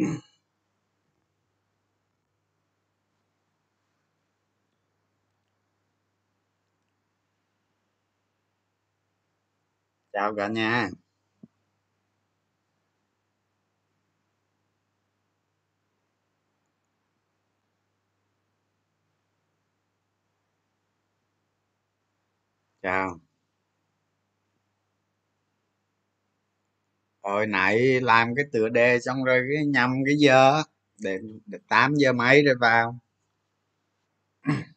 chào cả nhà. Chào. Hồi nãy làm cái tựa đề xong rồi cái nhầm cái giờ để, để 8 giờ mấy rồi vào.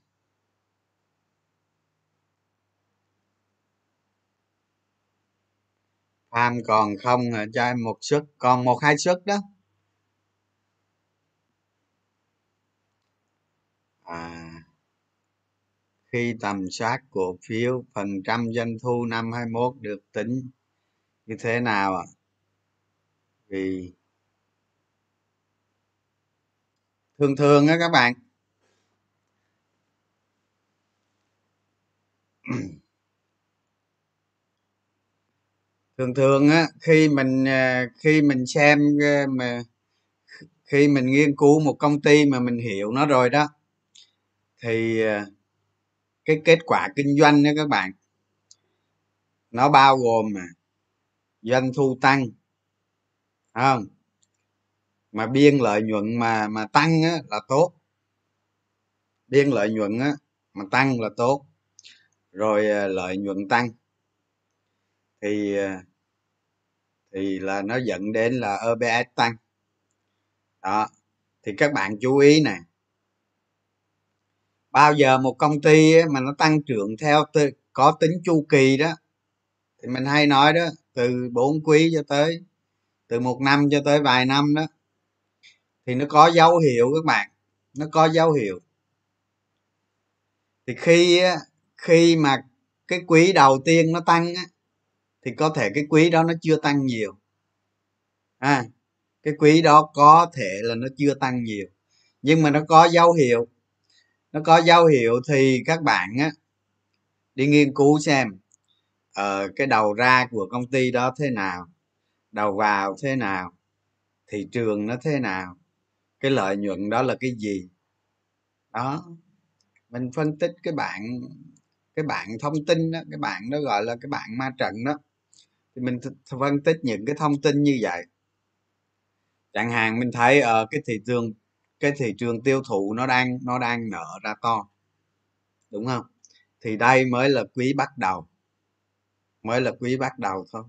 Tham còn không hả? Cho em một suất còn một hai suất đó. À khi tầm soát cổ phiếu phần trăm doanh thu năm 21 được tính như thế nào ạ? à? Thì thường thường á các bạn. Thường thường á, khi mình à, khi mình xem à, mà khi mình nghiên cứu một công ty mà mình hiểu nó rồi đó, thì à, cái kết quả kinh doanh đó các bạn, nó bao gồm mà doanh thu tăng không. Mà biên lợi nhuận mà mà tăng á, là tốt. Biên lợi nhuận á, mà tăng là tốt. Rồi à, lợi nhuận tăng. Thì à, thì là nó dẫn đến là EPS tăng. Đó. Thì các bạn chú ý nè. Bao giờ một công ty mà nó tăng trưởng theo có tính chu kỳ đó thì mình hay nói đó từ bốn quý cho tới từ một năm cho tới vài năm đó thì nó có dấu hiệu các bạn nó có dấu hiệu. Thì khi khi mà cái quý đầu tiên nó tăng á, thì có thể cái quý đó nó chưa tăng nhiều. À, cái quý đó có thể là nó chưa tăng nhiều. Nhưng mà nó có dấu hiệu nó có dấu hiệu thì các bạn á đi nghiên cứu xem uh, cái đầu ra của công ty đó thế nào đầu vào thế nào? Thị trường nó thế nào? Cái lợi nhuận đó là cái gì? Đó. Mình phân tích cái bạn cái bạn thông tin đó, cái bạn đó gọi là cái bạn ma trận đó. Thì mình phân tích những cái thông tin như vậy. Chẳng hạn mình thấy ở cái thị trường, cái thị trường tiêu thụ nó đang nó đang nở ra to. Đúng không? Thì đây mới là quý bắt đầu. Mới là quý bắt đầu thôi.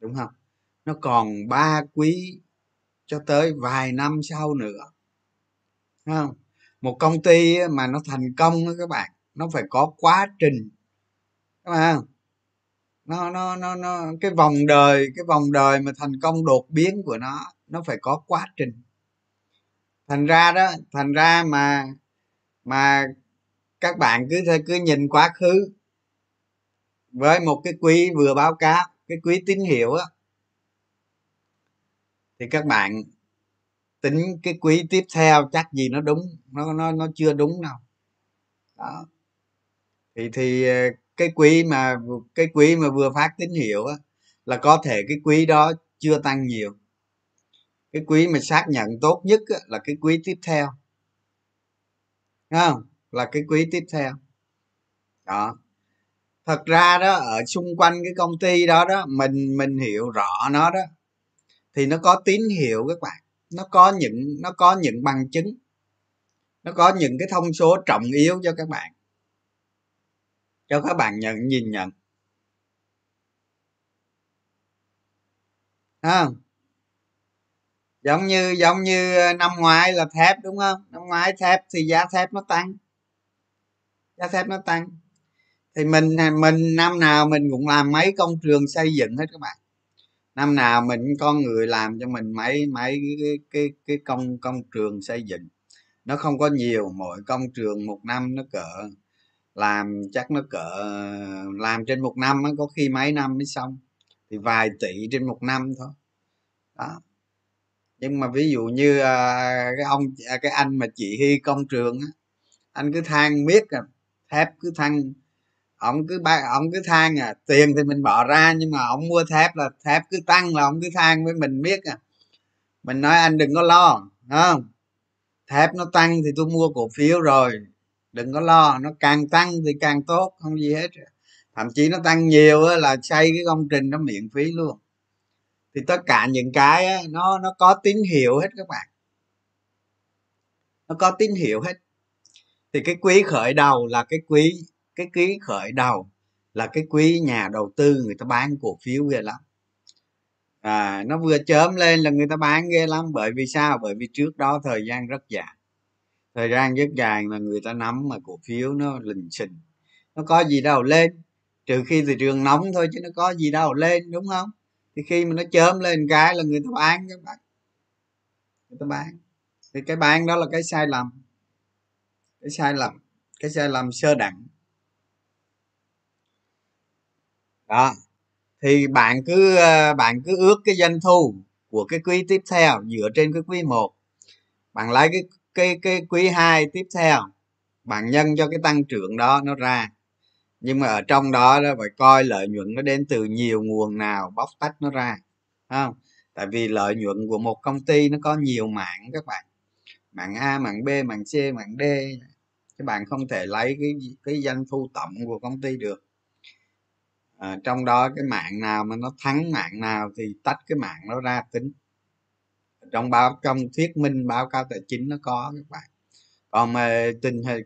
Đúng không? Nó còn ba quý cho tới vài năm sau nữa. Đúng không? Một công ty mà nó thành công đó các bạn, nó phải có quá trình. Các bạn nó nó nó nó, cái vòng đời, cái vòng đời mà thành công đột biến của nó nó phải có quá trình. Thành ra đó, thành ra mà mà các bạn cứ cứ nhìn quá khứ. Với một cái quý vừa báo cáo, cái quý tín hiệu á thì các bạn tính cái quý tiếp theo chắc gì nó đúng nó nó nó chưa đúng đâu. Đó. Thì thì ờ, cái quý mà cái quý mà vừa phát tín hiệu á là có thể cái quý đó chưa tăng nhiều. Cái quý mà xác nhận tốt nhất á, là cái quý tiếp theo. Đúng không? Là cái quý tiếp theo. Đó. Thật ra đó ở xung quanh cái công ty đó đó mình mình hiểu rõ nó đó thì nó có tín hiệu các bạn. Nó có những nó có những bằng chứng. Nó có những cái thông số trọng yếu cho các bạn. Cho các bạn nhận nhìn nhận. À, giống như giống như ờ, năm ngoái là thép đúng không? Năm ngoái thép thì giá thép nó tăng. Giá thép nó tăng. Thì mình mình năm nào mình cũng làm mấy công trường xây dựng hết các bạn năm nào mình con người làm cho mình mấy mấy cái cái cái công công trường xây dựng. Nó không có nhiều mỗi công trường một năm nó cỡ làm chắc nó cỡ làm trên một năm có khi mấy năm mới xong. Thì vài tỷ trên một năm thôi. Đó. Nhưng mà ví dụ như à, cái ông à, cái anh mà chị hy công trường á anh cứ than miết à thép cứ than ông cứ ba, ông cứ than à tiền thì mình bỏ ra, nhưng mà ông mua thép là thép cứ tăng là ông cứ than với mình biết à. Mình nói anh đừng có lo không? Thép nó tăng thì tôi mua cổ phiếu rồi, đừng có lo, nó càng tăng thì càng tốt, không gì hết. Thậm chí nó tăng nhiều là xây cái công trình nó miễn phí luôn. Thì tất cả những cái nó nó có tín hiệu hết các bạn. Nó có tín hiệu hết. Thì cái quý khởi đầu là cái quý cái quý khởi đầu là cái quý nhà đầu tư người ta bán cổ phiếu ghê lắm. À, nó vừa chớm lên là người ta bán ghê lắm bởi vì sao? Bởi vì trước đó thời gian rất dài. Thời gian rất dài mà người ta nắm mà cổ phiếu nó lình xình. Nó có gì đâu lên trừ khi thị trường nóng thôi chứ nó có gì đâu lên đúng không? Thì khi mà nó chớm lên cái là người ta bán các bạn người ta bán. Thì cái bán đó là cái sai lầm. Cái sai lầm cái sai lầm sơ đẳng. Đó. Thì bạn cứ ờ, bạn cứ ước cái doanh thu của cái quý tiếp theo dựa trên cái quý một. Bạn lấy cái cái cái quý hai tiếp theo, bạn nhân cho cái tăng trưởng đó nó ra. Nhưng mà ở trong đó đó, phải coi lợi nhuận nó đến từ nhiều nguồn nào, bóc tách nó ra không? Tại vì lợi nhuận của một công ty nó có nhiều mạng các bạn. Mạng a mạng b mạng c mạng d. Các bạn không thể lấy cái cái doanh thu tổng của công ty được à, trong đó cái mạng nào mà nó thắng mạng nào thì tách cái mạng nó ra tính. Trong báo công thuyết minh báo cáo tài chính nó có các bạn. Còn mà tình hình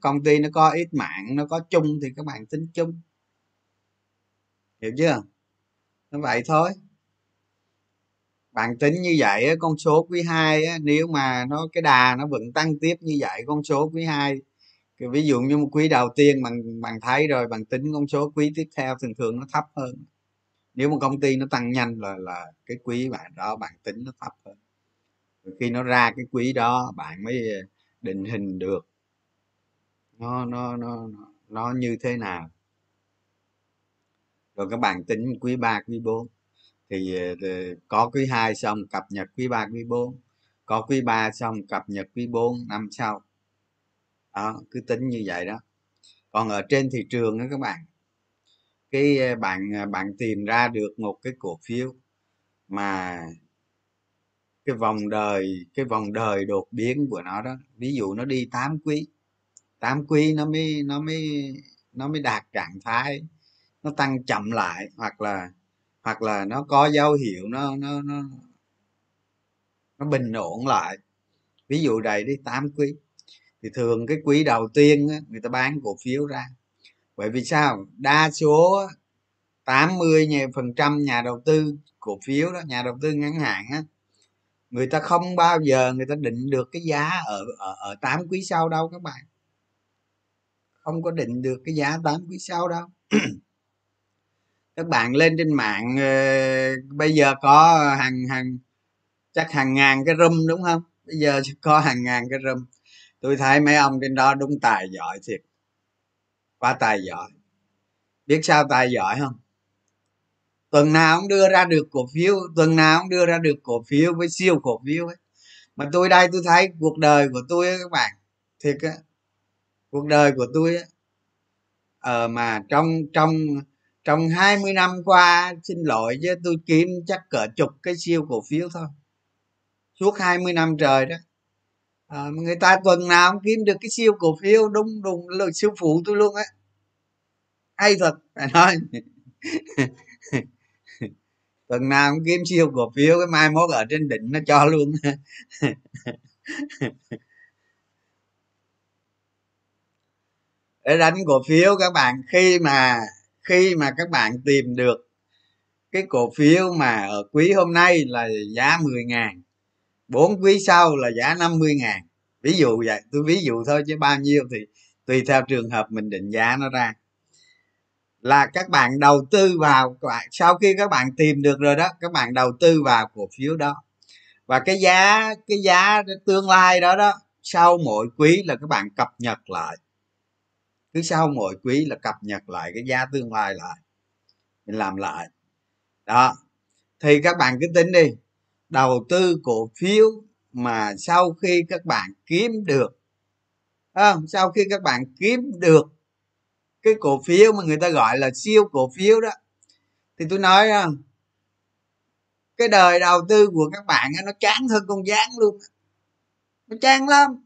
công ty nó có ít mạng nó có chung thì các bạn tính chung. Hiểu chưa? Nó vậy thôi. Bạn tính như vậy con số quý 2 nếu mà nó cái đà nó vẫn tăng tiếp như vậy con số quý 2 ví dụ như một quý đầu tiên bằng bằng thấy rồi bằng tính con số quý tiếp theo thường thường nó thấp hơn. Nếu một công ty nó tăng nhanh là là cái quý bạn đó bạn tính nó thấp hơn. Khi nó ra cái quý đó bạn mới ờ, định hình được nó nó nó nó như thế nào. Rồi các bạn tính quý 3 quý 4 thì, ờ, thì có quý 2 xong cập nhật quý 3 quý 4 có quý 3 xong cập nhật quý 4 năm sau đó, cứ tính như vậy đó. Còn ở trên thị trường đó các bạn, cái ờ, bạn ờ, bạn tìm ra được một cái cổ phiếu mà cái vòng đời, cái vòng đời đột biến của nó đó, ví dụ nó đi 8 quý 8 quý nó mới nó mới nó mới đạt trạng thái, nó tăng chậm lại hoặc là hoặc là nó có dấu hiệu nó nó nó nó bình ổn lại. Ví dụ đầy đi 8 quý thì thường cái quý đầu tiên người ta bán cổ phiếu ra. Bởi vì sao? Đa số 80 phần trăm nhà đầu tư cổ phiếu đó nhà đầu tư ngắn hạn á người ta không bao giờ người ta định được cái giá ở ở, ở 8 quý sau đâu các bạn. Không có định được cái giá 8 quý sau đâu. Các bạn lên trên mạng ờ, bây giờ có hàng hàng chắc hàng ngàn cái room đúng không? Bây giờ có hàng ngàn cái room tôi thấy mấy ông trên đó đúng tài giỏi thiệt. Quá tài giỏi. Biết sao tài giỏi không? Tuần nào cũng đưa ra được cổ phiếu tuần nào cũng đưa ra được cổ phiếu với siêu cổ phiếu ấy. Mà tôi đây tôi thấy cuộc đời của tôi ấy, các bạn thiệt á. Cuộc đời của tôi á ờ mà trong trong trong 20 năm qua xin lỗi chứ tôi kiếm chắc cỡ chục cái siêu cổ phiếu thôi. Suốt 20 năm trời đó à, người ta tuần nào cũng kiếm được cái siêu cổ phiếu đúng đúng là siêu phụ tôi luôn á. Hay thật phải nói. Tuần nào cũng kiếm siêu cổ phiếu cái mai mốt ở trên đỉnh nó cho luôn. Để đánh cổ phiếu các bạn khi mà khi mà các bạn tìm được cái cổ phiếu mà ở quý hôm nay là giá 10 ngàn bốn quý sau là giá 50 ngàn. Ví dụ vậy, tôi ví dụ thôi chứ bao nhiêu thì tùy theo trường hợp mình định giá nó ra. Là các bạn đầu tư vào sau khi các bạn tìm được rồi đó, các bạn đầu tư vào cổ phiếu đó. Và cái giá cái giá tương lai đó đó, sau mỗi quý là các bạn cập nhật lại. Cứ sau mỗi quý là cập nhật lại cái giá tương lai lại. Mình làm lại. Đó. Thì các bạn cứ tính đi đầu tư cổ phiếu mà sau khi các bạn kiếm được à, sau khi các bạn kiếm được cái cổ phiếu mà người ta gọi là siêu cổ phiếu đó thì tôi nói à, cái đời đầu tư của các bạn nó chán hơn con gián luôn. Nó chán lắm.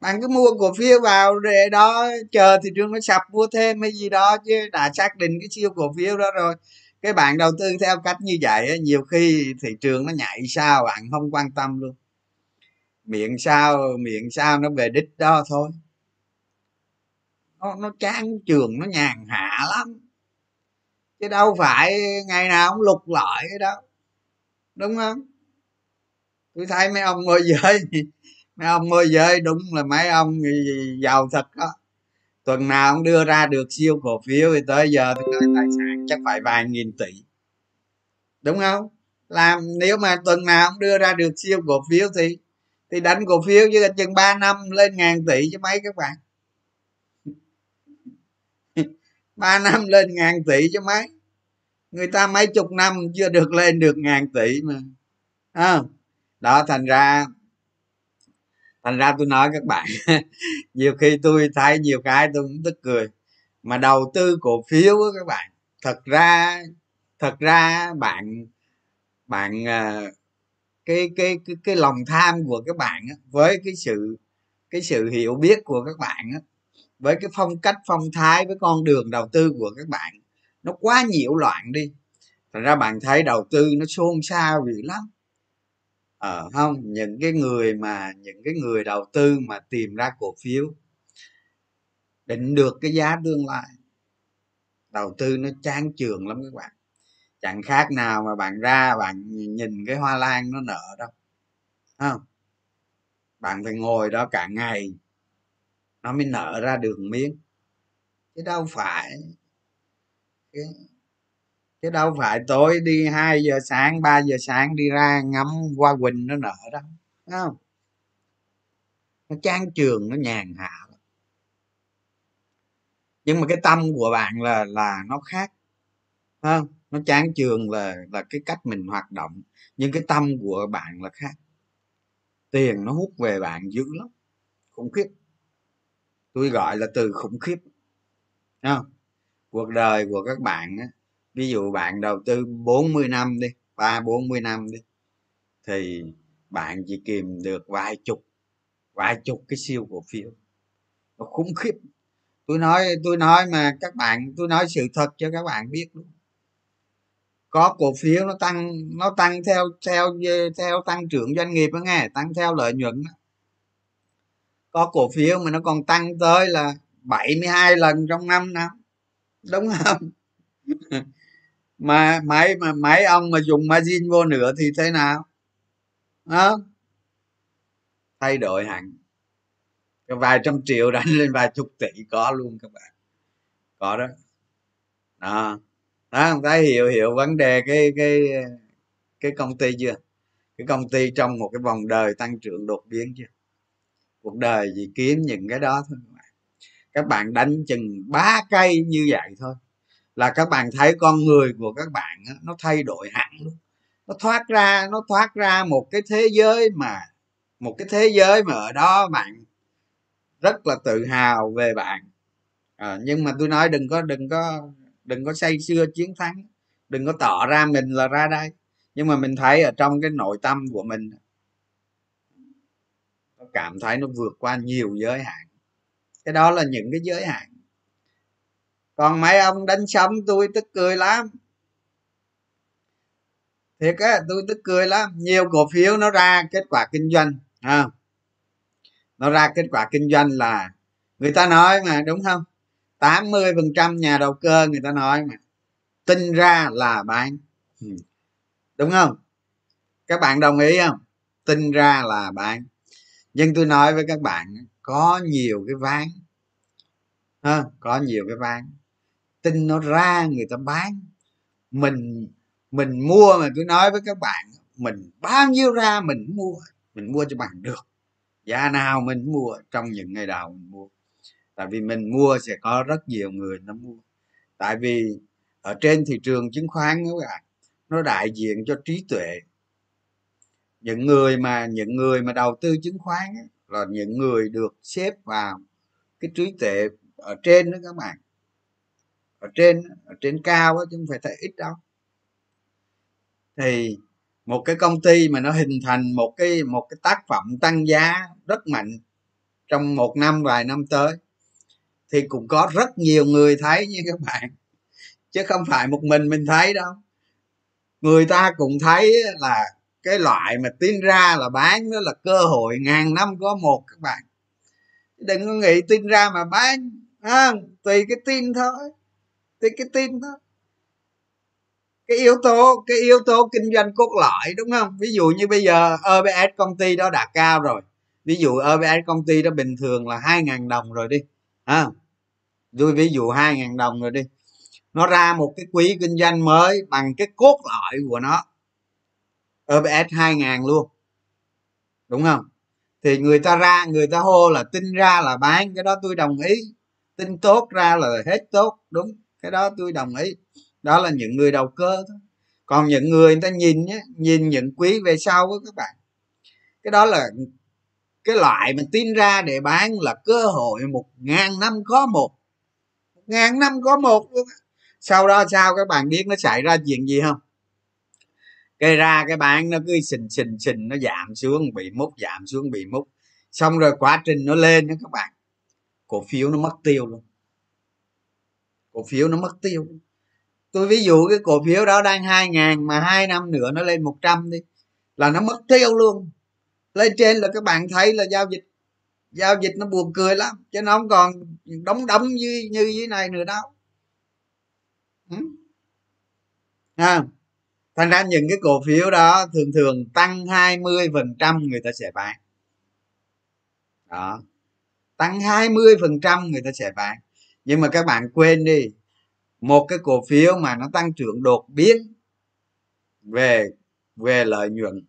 Bạn cứ mua cổ phiếu vào để đó chờ thị trường nó sập mua thêm hay gì đó chứ đã xác định cái siêu cổ phiếu đó rồi cái bạn đầu tư theo cách như vậy nhiều khi thị trường nó nhảy sao bạn không quan tâm luôn. Miệng sao miệng sao nó về đích đó thôi. Nó nó chán trường nó nhàn hạ lắm. Chứ đâu phải ngày nào cũng lục lọi cái đó, đúng không? Tôi thấy mấy ông môi giới, mấy ông môi giới đúng là mấy ông giàu thật đó tuần nào cũng đưa ra được siêu cổ phiếu thì tới giờ tôi nói tài sản chắc phải vài nghìn tỷ. Đúng không? Làm nếu mà tuần nào cũng đưa ra được siêu cổ phiếu thì thì đánh cổ phiếu chứ chừng 3 năm lên ngàn tỷ chứ mấy các bạn. Ba năm lên ngàn tỷ chứ mấy. Người ta mấy chục năm chưa được lên được ngàn tỷ mà. À, đó thành ra thành ra tôi nói các bạn nhiều khi tôi thấy nhiều cái tôi cũng tức cười. Mà đầu tư cổ phiếu á các bạn thật ra thật ra bạn bạn à, cái cái cái cái lòng tham của các bạn á, với cái sự cái sự hiểu biết của các bạn á, với cái phong cách phong thái với con đường đầu tư của các bạn nó quá nhiễu loạn đi. Thành ra bạn thấy đầu tư nó xôn xao dữ lắm ờ không những cái người mà những cái người đầu tư mà tìm ra cổ phiếu định được cái giá tương lai đầu tư nó chán trường lắm các bạn. Chẳng khác nào mà bạn ra bạn nhìn cái hoa lan nó nở đâu không? Bạn phải ngồi đó cả ngày nó mới nở ra đường miếng. Chứ đâu phải cái, chứ đâu phải tối đi 2 giờ sáng 3 giờ sáng đi ra ngắm hoa quỳnh nó nở đâu không? Nó chán trường, nó nhàn hạ nhưng mà cái tâm của bạn là là nó khác không? Nó chán trường là là cái cách mình hoạt động, nhưng cái tâm của bạn là khác. Tiền nó hút về bạn dữ lắm, khủng khiếp. Tôi gọi là từ khủng khiếp không? Cuộc đời của các bạn á ví dụ bạn đầu tư 40 năm đi, ba, bốn mươi năm đi, thì bạn chỉ kìm được vài chục vài chục cái siêu cổ phiếu. Nó khủng khiếp. Tôi nói tôi nói mà các bạn, tôi nói sự thật cho các bạn biết luôn. Có cổ phiếu nó tăng nó tăng theo theo theo tăng trưởng doanh nghiệp đó nghe, tăng theo lợi nhuận có cổ phiếu mà nó còn tăng tới là 72 lần trong năm năm đúng không? mà máy mà máy ông mà dùng margin vô nữa thì thế nào? Đó thay đổi hẳn. Vài trăm triệu đánh lên vài chục tỷ có luôn các bạn. Có đó. Đó. Đó không thấy hiểu hiểu vấn đề cái cái cái công ty chưa? Cái công ty trong một cái vòng đời tăng trưởng đột biến chưa? Cuộc đời chỉ kiếm những cái đó thôi các bạn. Các bạn đánh chừng ba cây như vậy thôi là các bạn thấy con người của các bạn nó thay đổi hẳn luôn. Nó thoát ra nó thoát ra một cái thế giới mà một cái thế giới mà ở đó bạn rất là tự hào về bạn. À, nhưng mà tôi nói đừng có đừng có đừng có say xưa chiến thắng đừng có tỏ ra mình là ra đây. Nhưng mà mình thấy ở trong cái nội tâm của mình cảm thấy nó vượt qua nhiều giới hạn. Cái đó là những cái giới hạn còn mấy ông đánh sấm tôi tức cười lắm. Thiệt á tôi tức cười lắm. Nhiều cổ phiếu nó ra kết quả kinh doanh à, nó ra kết quả kinh doanh là người ta nói mà đúng không? 80 phần trăm nhà đầu cơ người ta nói mà tin ra là bán. Ừ. Đúng không? Các bạn đồng ý không? Tin ra là bán. Nhưng tôi nói với các bạn có nhiều cái ván. Ha, có nhiều cái ván tin nó ra người ta bán. Mình mình mua mà cứ nói với các bạn mình bao nhiêu ra mình mua mình mua cho bằng được. Giá nào mình mua trong những ngày đầu mình mua. Tại vì mình mua sẽ có rất nhiều người nó mua. Tại vì ở trên thị trường chứng khoán các bạn nó đại diện cho trí tuệ. Những người mà những người mà đầu tư chứng khoán ấy, là những người được xếp vào cái trí tuệ ở trên đó các bạn ở trên ở trên cao đó, chứ không phải thấy ít đâu. Thì một cái công ty mà nó hình thành một cái một cái tác phẩm tăng giá rất mạnh trong một năm vài năm tới thì cũng có rất nhiều người thấy như các bạn. Chứ không phải một mình mình thấy đâu. Người ta cũng thấy là cái loại mà tin ra là bán đó là cơ hội ngàn năm có một các bạn. Đừng có nghĩ tin ra mà bán à, tùy cái tin thôi thì cái tin đó cái yếu tố cái yếu tố kinh doanh cốt lõi đúng không? Ví dụ như bây giờ OBS công ty đó đã cao rồi. Ví dụ OBS công ty đó bình thường là hai ngàn đồng rồi đi à, tôi ví dụ hai ngàn đồng rồi đi. Nó ra một cái quý kinh doanh mới bằng cái cốt lõi của nó. OBS hai ngàn luôn đúng không? Thì người ta ra người ta hô là tin ra là bán cái đó tôi đồng ý. Tin tốt ra là hết tốt đúng cái đó tôi đồng ý. Đó là những người đầu cơ thôi. Còn những người người ta nhìn nhé nhìn những quý về sau với các bạn. Cái đó là cái loại mình tin ra để bán là cơ hội một ngàn năm có một. Ngàn năm có một luôn sau đó sao các bạn biết nó xảy ra chuyện gì không? Cây ra cái bán nó cứ xình xình xình, nó giảm xuống, bị múc, giảm xuống, bị múc. Xong rồi quá trình nó lên đó các bạn, cổ phiếu nó mất tiêu luôn cổ phiếu nó mất tiêu. Tôi ví dụ cái cổ phiếu đó đang hai ngàn mà hai năm nữa nó lên 100 đi là nó mất tiêu luôn. Lên trên là các bạn thấy là giao dịch giao dịch nó buồn cười lắm chứ nó không còn đóng đóng như như thế này nữa đâu. Ừ. à, thành ra những cái cổ phiếu đó thường thường tăng 20 phần trăm người ta sẽ bán. Đó. Tăng 20 phần trăm người ta sẽ bán nhưng mà các bạn quên đi một cái cổ phiếu mà nó tăng trưởng đột biến về về lợi nhuận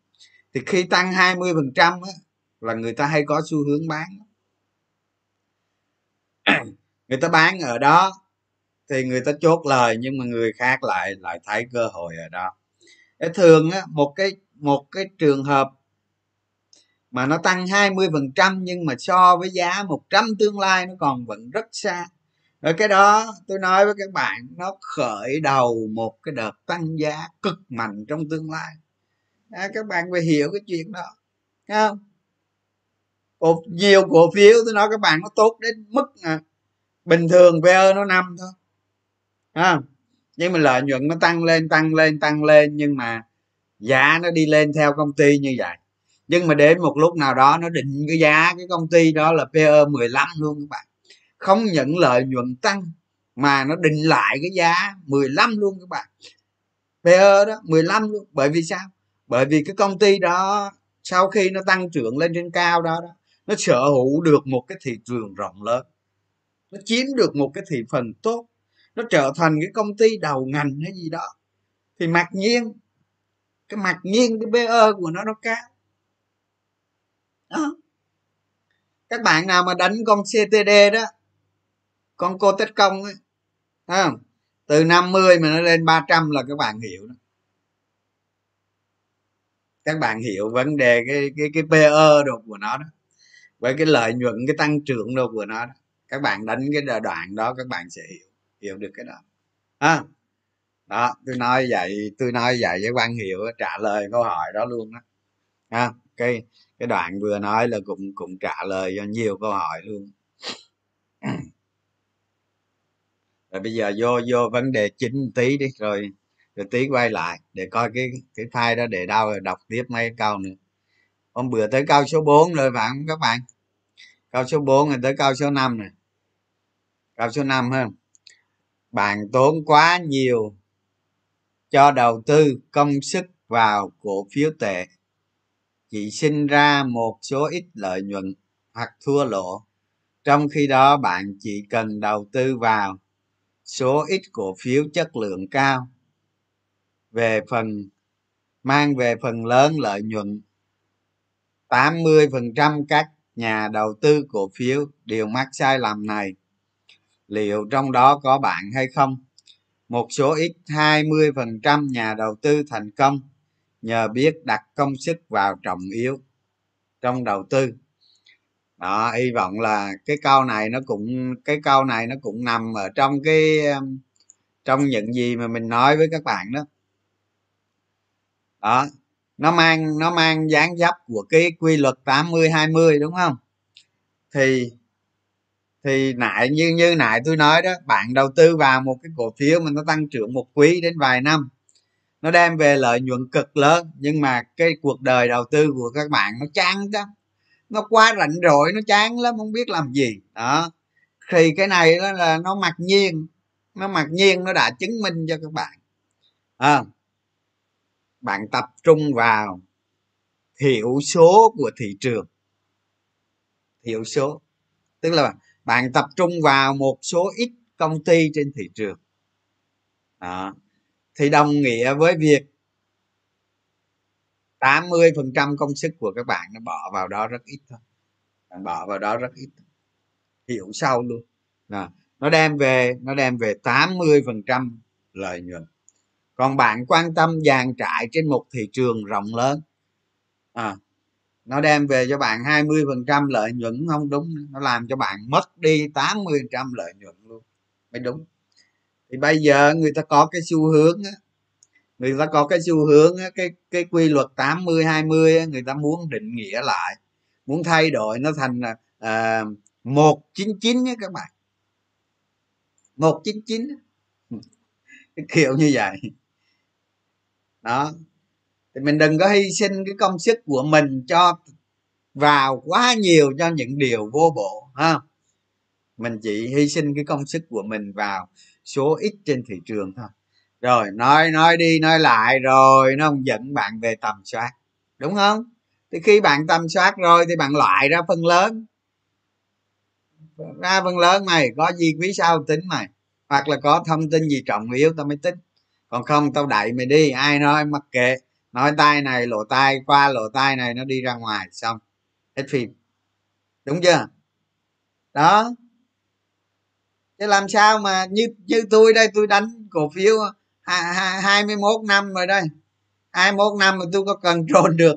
thì khi tăng 20 phần trăm là người ta hay có xu hướng bán. Người ta bán ở đó thì người ta chốt lời nhưng mà người khác lại lại thấy cơ hội ở đó. Thường á, một cái một cái trường hợp mà nó tăng 20% nhưng mà so với giá 100 tương lai nó còn vẫn rất xa cái đó tôi nói với các bạn nó khởi đầu một cái đợt tăng giá cực mạnh trong tương lai. À, các bạn phải hiểu cái chuyện đó Thấy không? Cổ, nhiều cổ phiếu tôi nói các bạn nó tốt đến mức à, bình thường PE nó năm thôi à, nhưng mà lợi nhuận nó tăng lên tăng lên tăng lên nhưng mà giá nó đi lên theo công ty như vậy. Nhưng mà đến một lúc nào đó nó định cái giá cái công ty đó là PE 15 luôn các bạn không nhận lợi nhuận tăng mà nó định lại cái giá 15 luôn các bạn. PE đó 15 luôn. Bởi vì sao? Bởi vì cái công ty đó sau khi nó tăng trưởng lên trên cao đó, đó nó sở hữu được một cái thị trường rộng lớn. Nó chiếm được một cái thị phần tốt. Nó trở thành cái công ty đầu ngành hay gì đó. Thì mặc nhiên cái mặc nhiên cái PE của nó nó cao. Đó. Các bạn nào mà đánh con CTD đó con cô tết công ấy thấy không? Từ 50 mà nó lên 300 là các bạn hiểu đó. Các bạn hiểu vấn đề cái cái cái PE đồ của nó đó. Với cái lợi nhuận cái tăng trưởng đồ của nó đó. Các bạn đánh cái đoạn đó các bạn sẽ hiểu hiểu được cái đó. À, đó tôi nói vậy tôi nói vậy với quan hiệu trả lời câu hỏi đó luôn đó. À, cái cái đoạn vừa nói là cũng cũng trả lời cho nhiều câu hỏi luôn. Rồi bây giờ vô vô vấn đề chính tí đi, rồi rồi tí quay lại để coi cái cái file đó để đâu rồi đọc tiếp mấy câu nữa. Hôm bữa tới câu số 4 rồi, phải không các bạn? Câu số 4 rồi tới câu số 5 này câu số 5 ha. Bạn tốn quá nhiều cho đầu tư công sức vào cổ phiếu tệ. Chỉ sinh ra một số ít lợi nhuận hoặc thua lỗ. Trong khi đó bạn chỉ cần đầu tư vào số ít cổ phiếu chất lượng cao. Về phần, mang về phần lớn lợi nhuận 80% các nhà đầu tư cổ phiếu đều mắc sai lầm này. Liệu trong đó có bạn hay không? Một số ít 20% nhà đầu tư thành công nhờ biết đặt công sức vào trọng yếu trong đầu tư đó, hy vọng là cái câu này nó cũng, cái câu này nó cũng nằm ở trong cái trong những gì mà mình nói với các bạn đó. Đó, nó mang nó mang dáng dấp của cái quy luật 80 20 đúng không? Thì thì nãy, như như nãy tôi nói đó, bạn đầu tư vào một cái cổ phiếu mà nó tăng trưởng một quý đến vài năm, nó đem về lợi nhuận cực lớn, nhưng mà cái cuộc đời đầu tư của các bạn nó chán đó nó quá rảnh rỗi nó chán lắm không biết làm gì. Đó. Thì cái này đó là nó mặc nhiên nó mặc nhiên nó đã chứng minh cho các bạn. À, bạn tập trung vào hiệu số của thị trường. Hiệu số. Tức là bạn tập trung vào một số ít công ty trên thị trường. Đó. thì đồng nghĩa với việc 80% công sức của các bạn nó bỏ vào đó rất ít thôi. Bạn bỏ vào đó rất ít. Hiểu sâu luôn. Đó. nó đem về nó đem về 80% lợi nhuận. Còn bạn quan tâm dàn trải trên một thị trường rộng lớn. À, nó đem về cho bạn 20 phần trăm lợi nhuận không đúng. Nó làm cho bạn mất đi 80 trăm lợi nhuận luôn. Mới đúng. Thì bây giờ người ta có cái xu hướng á người ta có cái xu hướng cái cái quy luật 80 20 người ta muốn định nghĩa lại muốn thay đổi nó thành là à, 199 nhé các bạn. 199 chín kiểu như vậy. Đó. Thì mình đừng có hy sinh cái công sức của mình cho vào quá nhiều cho những điều vô bổ ha. Mình chỉ hy sinh cái công sức của mình vào số ít trên thị trường thôi rồi, nói nói đi, nói lại rồi, nó không dẫn bạn về tầm soát. Đúng không? Thì khi bạn tầm soát rồi thì bạn loại ra phần lớn. Ra phần lớn mày, có gì quý sao tính mày. Hoặc là có thông tin gì trọng yếu tao mới tính. Còn không, tao đẩy mày đi. Ai nói, mặc kệ. Nói tay này lỗ tai qua lỗ tai này, nó đi ra ngoài, xong. Hết phim. Đúng chưa? Đó. Chứ làm sao mà như như tôi đây, tôi đánh cổ phiếu 21 năm rồi đây. 21 năm mà tôi có cần được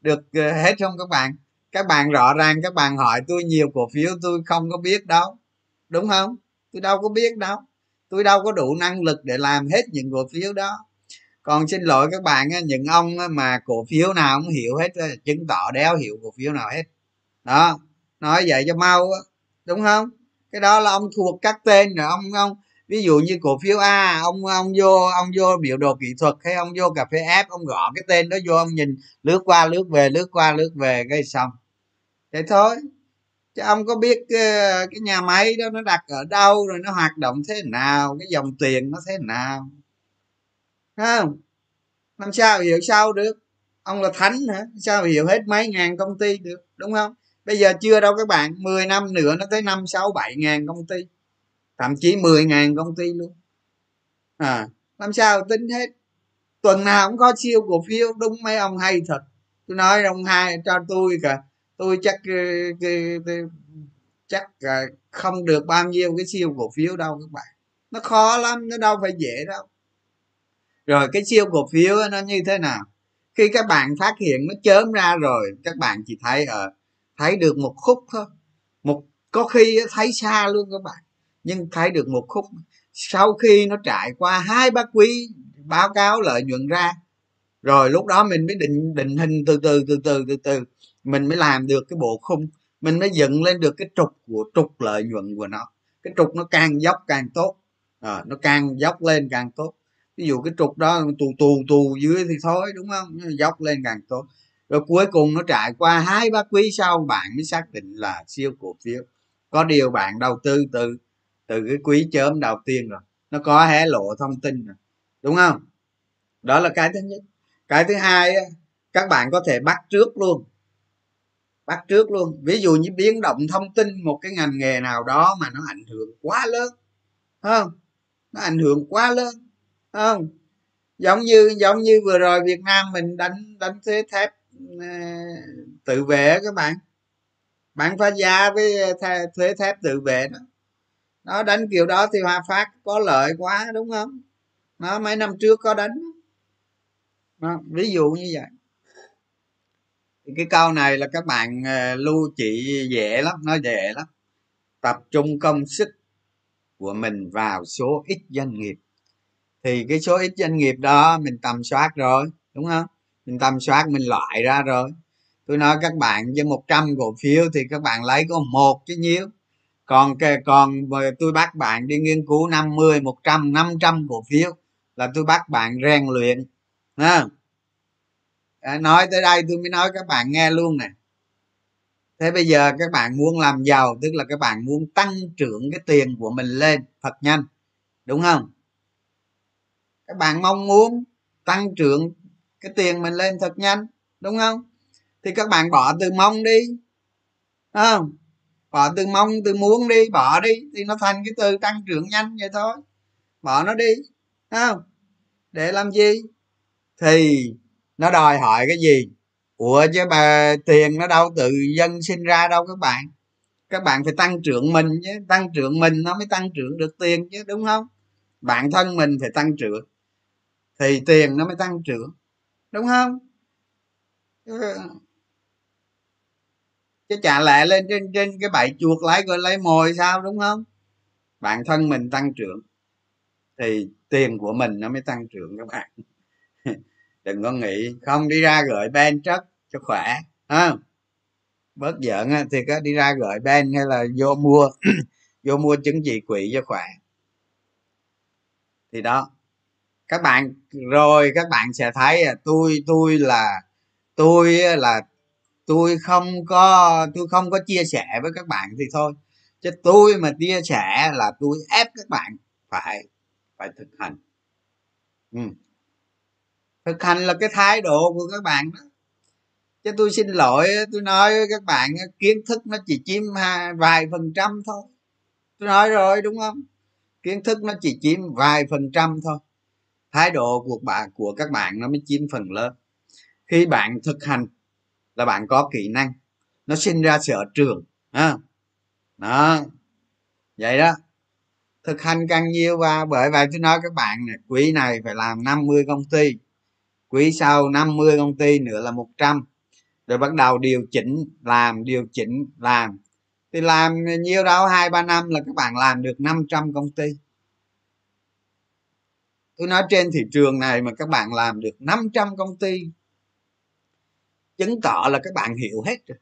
được ờ, hết không các bạn? Các bạn rõ ràng, các bạn hỏi tôi nhiều cổ phiếu tôi không có biết đâu. Đúng không? Tôi đâu có biết đâu. Tôi đâu có đủ năng lực để làm hết những cổ phiếu đó. Còn xin lỗi các bạn những ông mà cổ phiếu nào cũng hiểu hết chứng tỏ đéo hiểu cổ phiếu nào hết. Đó, nói vậy cho mau đúng không? Cái đó là ông thuộc các tên rồi, ông ông ví dụ như cổ phiếu a ông ông vô ông vô biểu đồ kỹ thuật hay ông vô cà phê F ông gõ cái tên đó vô ông nhìn lướt qua lướt về lướt qua lướt về cái xong. Thế thôi. Chứ ông có biết cái, cái nhà máy đó nó đặt ở đâu rồi nó hoạt động thế nào cái dòng tiền nó thế nào? Không? Làm sao hiểu sao được? Ông là thánh hả? Sao hiểu hết mấy ngàn công ty được đúng không? Bây giờ chưa đâu các bạn 10 năm nữa nó tới năm sáu bảy ngàn công ty thậm chí 10 ngàn công ty luôn. À làm sao tính hết? Tuần nào cũng có siêu cổ phiếu, đúng mấy ông hay thật. Tôi nói ông hai, cho tôi cả, tôi chắc ờ, chắc không được bao nhiêu cái siêu cổ phiếu đâu các bạn. Nó khó lắm, nó đâu phải dễ đâu. Rồi cái siêu cổ phiếu nó như thế nào? Khi các bạn phát hiện nó chớm ra rồi, các bạn chỉ thấy ở thấy được một khúc thôi. Một, có khi thấy xa luôn các bạn nhưng thấy được một khúc sau khi nó trải qua hai ba quý báo cáo lợi nhuận ra rồi lúc đó mình mới định định hình từ từ từ từ từ từ mình mới làm được cái bộ khung mình mới dựng lên được cái trục của trục lợi nhuận của nó. Cái trục nó càng dốc càng tốt à, nó càng dốc lên càng tốt. Ví dụ cái trục đó tù tù tù dưới thì thôi đúng không? Dốc lên càng tốt. Rồi cuối cùng nó trải qua hai ba quý sau bạn mới xác định là siêu cổ phiếu. Có điều bạn đầu tư từ từ cái quý chớm đầu tiên rồi, nó có hé lộ thông tin rồi, đúng không? Đó là cái thứ nhất. Cái thứ hai các bạn có thể bắt trước luôn. Bắt trước luôn. Ví dụ như biến động thông tin một cái ngành nghề nào đó mà nó ảnh hưởng quá lớn không? Nó ảnh hưởng quá lớn không? Giống như giống như vừa rồi việt nam mình đánh đánh thuế thép ờ, tự vệ các bạn. Bạn phá gia với ờ, thuế thép tự vệ đó nó đánh kiểu đó thì hòa phát có lợi quá đúng không? Nó mấy năm trước có đánh. Đó, ví dụ như vậy. Thì cái câu này là các bạn ờ, lưu chị dễ lắm nó dễ lắm. Tập trung công sức của mình vào số ít doanh nghiệp. Thì cái số ít doanh nghiệp đó mình tầm soát rồi đúng không? Mình tầm soát mình loại ra rồi. Tôi nói các bạn với 100 cổ phiếu thì các bạn lấy có một chứ nhiêu? Còn cái còn tôi bắt bạn đi nghiên cứu 50 100 500 cổ phiếu là tôi bắt bạn rèn luyện, ha. À, nói tới đây tôi mới nói các bạn nghe luôn nè. Thế bây giờ các bạn muốn làm giàu, tức là các bạn muốn tăng trưởng cái tiền của mình lên, thật nhanh, đúng không? Các bạn mong muốn tăng trưởng cái tiền mình lên thật nhanh, đúng không? Thì các bạn bỏ từ mong đi không? Bỏ từ mong từ muốn đi, bỏ đi, thì nó thành cái từ tăng trưởng nhanh vậy thôi. Bỏ nó đi không? Để làm gì? Thì nó đòi hỏi cái gì? Ủa chứ bà, tiền nó đâu tự dân sinh ra đâu các bạn. Các bạn phải tăng trưởng mình chứ, tăng trưởng mình nó mới tăng trưởng được tiền chứ, đúng không? Bản thân mình phải tăng trưởng, thì tiền nó mới tăng trưởng, đúng không? Chứ chả lẽ lên trên trên cái bãi chuột lấy rồi lấy mồi sao đúng không? Bản thân mình tăng trưởng thì tiền của mình nó mới tăng trưởng các bạn. Đừng có nghĩ không đi ra gửi ben chất cho khỏe ha bớt giận thì có đi ra gửi ben hay là vô mua vô mua chứng chỉ quỹ cho khỏe. Thì đó. Các bạn rồi các bạn sẽ thấy à, tôi tôi là tôi là tôi không có, tôi không có chia sẻ với các bạn thì thôi. Chứ tôi mà chia sẻ là tôi ép các bạn phải phải thực hành. Ừ. thực hành là cái thái độ của các bạn đó. Chứ tôi xin lỗi, tôi nói với các bạn, kiến thức nó chỉ chiếm vài phần trăm thôi. Tôi nói rồi, đúng không? Kiến thức nó chỉ chiếm vài phần trăm thôi. Thái độ của bạn của các bạn nó mới chiếm phần lớn. Khi bạn thực hành là bạn có kỹ năng. Nó sinh ra sở trường à. đó. Vậy đó. Thực hành càng nhiều và bởi vậy tôi nói các bạn này, quý này phải làm 50 công ty. Quý sau 50 công ty nữa là 100 rồi bắt đầu điều chỉnh, làm, điều chỉnh, làm. Thì làm nhiều đó, hai ba năm là các bạn làm được 500 công ty. Tôi nói trên thị trường này mà các bạn làm được 500 công ty chứng tỏ là các bạn hiểu hết rồi.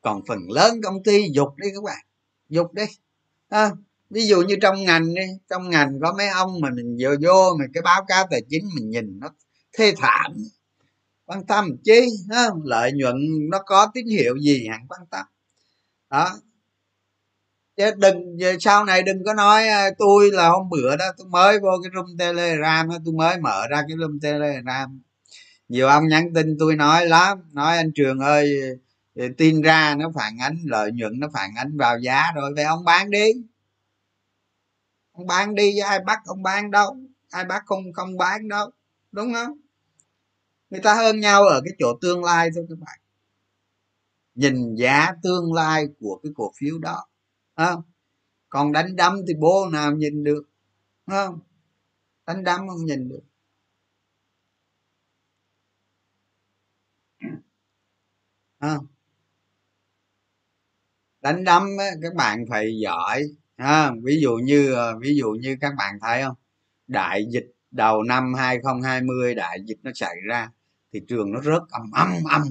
Còn phần lớn công ty dục đi các bạn. Dục đi. À, ví dụ như trong ngành đi trong ngành có mấy ông mà mình vừa vô mà cái báo cáo tài chính mình nhìn nó thê thảm. Quan tâm chi không? lợi nhuận nó có tín hiệu gì hẳn quan tâm. Đó. Chứ đừng sau này đừng có nói à, tôi là hôm bữa đó tôi mới vô cái room telegram tôi mới mở ra cái room telegram nhiều ông nhắn tin tôi nói, lắm, nói anh trường ơi ờ, tin ra nó phản ánh, lợi nhuận nó phản ánh vào giá rồi, vậy ông bán đi. Ông bán đi ai bắt ông bán đâu, ai bắt không không bán đâu, đúng không? Người ta hơn nhau ở cái chỗ tương lai thôi các bạn. Nhìn giá tương lai của cái cổ phiếu đó không? Còn đánh đấm thì bố nào nhìn được không? Đánh đấm không nhìn được. Không đánh đấm các bạn phải giỏi, ha? Ví dụ như ờ, ví dụ như các bạn thấy không? Đại dịch đầu năm 2020 đại dịch nó xảy ra thị trường nó rớt âm âm âm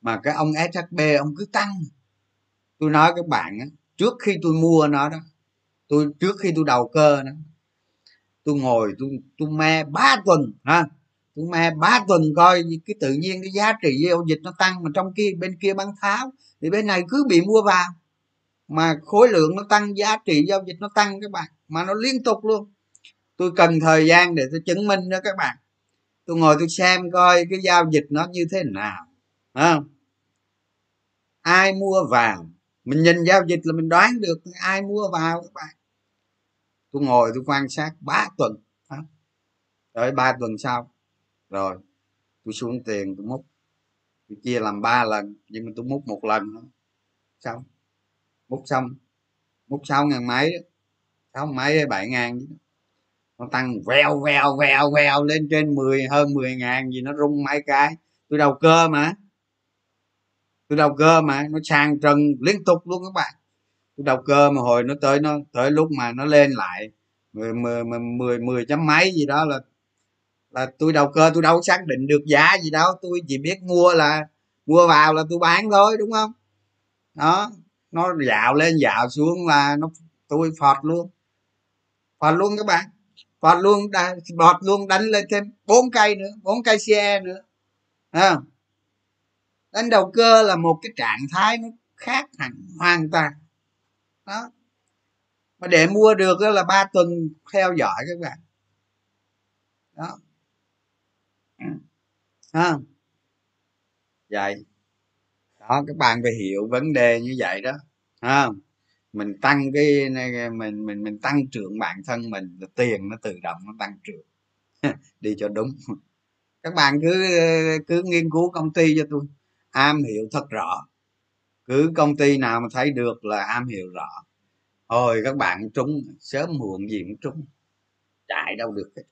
mà cái ông shb ông cứ tăng tôi nói các bạn á, trước khi tôi mua nó đó, tôi, trước khi tôi đầu cơ nó, tôi ngồi, tôi tôi me ba tuần, ha? Cũng me ba tuần coi, cái tự nhiên cái giá trị giao dịch nó tăng, mà trong kia, bên kia bán tháo, thì bên này cứ bị mua vào. Mà khối lượng nó tăng, giá trị giao dịch nó tăng các bạn, mà nó liên tục luôn. Tôi cần thời gian để tôi chứng minh đó các bạn. Tôi ngồi tôi xem coi cái giao dịch nó như thế nào không? Ai mua vào? Mình nhìn giao dịch là mình đoán được ai mua vào các bạn. Tôi ngồi tôi quan sát ba tuần rồi ba tuần sau rồi, tôi xuống tiền, tôi múc. Tôi chia làm ba lần, nhưng mà tôi múc một lần nữa xong. Múc xong. Múc sáu ngàn mấy sáu mấy bảy ngàn nó tăng vèo vèo vèo vèo lên trên 10 hơn 10 ngàn gì, nó rung mấy cái. Tôi đầu cơ mà. Tôi đầu cơ mà. Nó sang trần liên tục luôn các bạn. Tôi đầu cơ mà hồi nó tới nó tới lúc mà nó lên lại mười mười mười mười chấm mấy gì đó là là tôi đầu cơ tôi đâu xác định được giá gì đâu tôi chỉ biết mua là mua vào là tôi bán thôi đúng không? Đó nó dạo lên dạo xuống là nó tôi phọt luôn. Phọt luôn các bạn. Phọt luôn đã, bọt luôn đánh lên thêm bốn cây nữa bốn cây xe nữa. À, đánh đầu cơ là một cái trạng thái nó khác hẳn hoàn toàn. Đó. Mà để mua được đó là ba tuần theo dõi các bạn. Đó không? Vậy. Đó, các bạn phải hiểu vấn đề như vậy đó. Không? Mình tăng cái mình mình mình tăng trưởng bản thân mình tiền nó tự động nó tăng trưởng. Đi cho đúng. Các bạn cứ cứ nghiên cứu công ty cho tôi. Am hiểu thật rõ. Cứ công ty nào mà thấy được là am hiểu rõ. Hồi các bạn trúng, sớm muộn gì cũng trúng. Chạy đâu được hết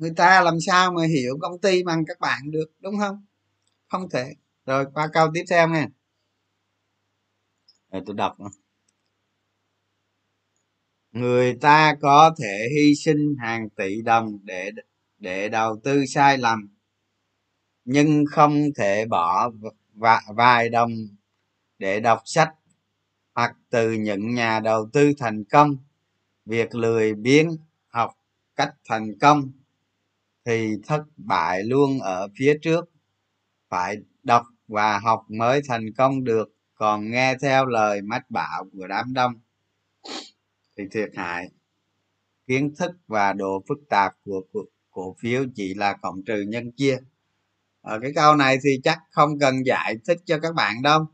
người ta làm sao mà hiểu công ty bằng các bạn được, đúng không? Không thể. Rồi, qua câu tiếp theo nha. Rồi, tôi đọc người ta có thể hy sinh hàng tỷ đồng để để đầu tư sai lầm, nhưng không thể bỏ vài đồng để đọc sách hoặc từ những nhà đầu tư thành công. Việc lười biếng học cách thành công thì thất bại luôn ở phía trước. Phải đọc và học mới thành công được còn nghe theo lời mách bảo của đám đông. Thì thiệt hại. Kiến thức và độ phức tạp của cổ phiếu chỉ là cộng trừ nhân chia. Ở cái câu này thì chắc không cần giải thích cho các bạn đâu.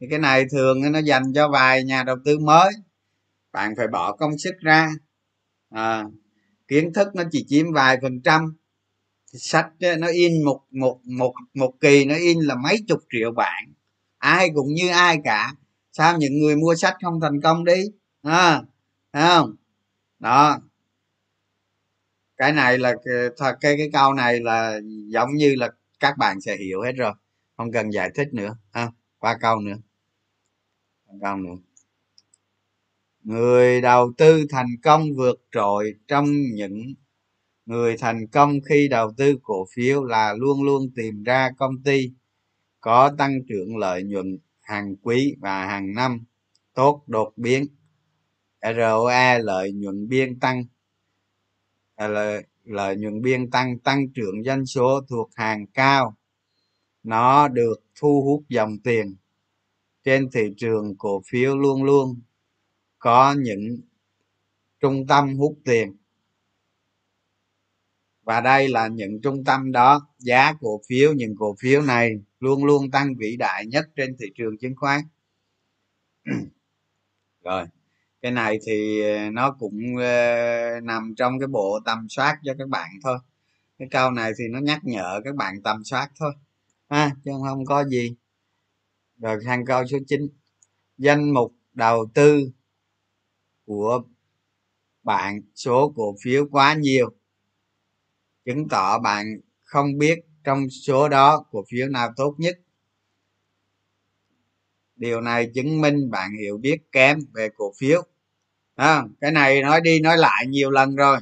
Thì cái này thường nó dành cho vài nhà đầu tư mới. Bạn phải bỏ công sức ra. À, kiến thức nó chỉ chiếm vài phần trăm sách nó in một một một một kỳ nó in là mấy chục triệu bản. Ai cũng như ai cả. Sao những người mua sách không thành công đi? À, thấy không? Đó. Cái này là thật cái, cái câu này là giống như là các bạn sẽ hiểu hết rồi. Không cần giải thích nữa. À, qua câu nữa. Câu nữa. Người đầu tư thành công vượt trội trong những người thành công khi đầu tư cổ phiếu là luôn luôn tìm ra công ty có tăng trưởng lợi nhuận hàng quý và hàng năm tốt đột biến. ROE lợi nhuận biên tăng à, lợi, lợi nhuận biên tăng tăng trưởng doanh số thuộc hàng cao. Nó được thu hút dòng tiền. Trên thị trường cổ phiếu luôn luôn có những trung tâm hút tiền và đây là những trung tâm đó giá cổ phiếu những cổ phiếu này luôn luôn tăng vĩ đại nhất trên thị trường chứng khoán. Rồi cái này thì ờ, nó cũng uh, nằm trong cái bộ tầm soát cho các bạn thôi. Cái câu này thì nó nhắc nhở các bạn tầm soát thôi. Ha chứ không có gì. Rồi sang câu số 9 danh mục đầu tư của bạn số cổ phiếu quá nhiều chứng tỏ bạn không biết trong số đó cổ phiếu nào tốt nhất. Điều này chứng minh bạn hiểu biết kém về cổ phiếu. À, cái này nói đi nói lại nhiều lần rồi.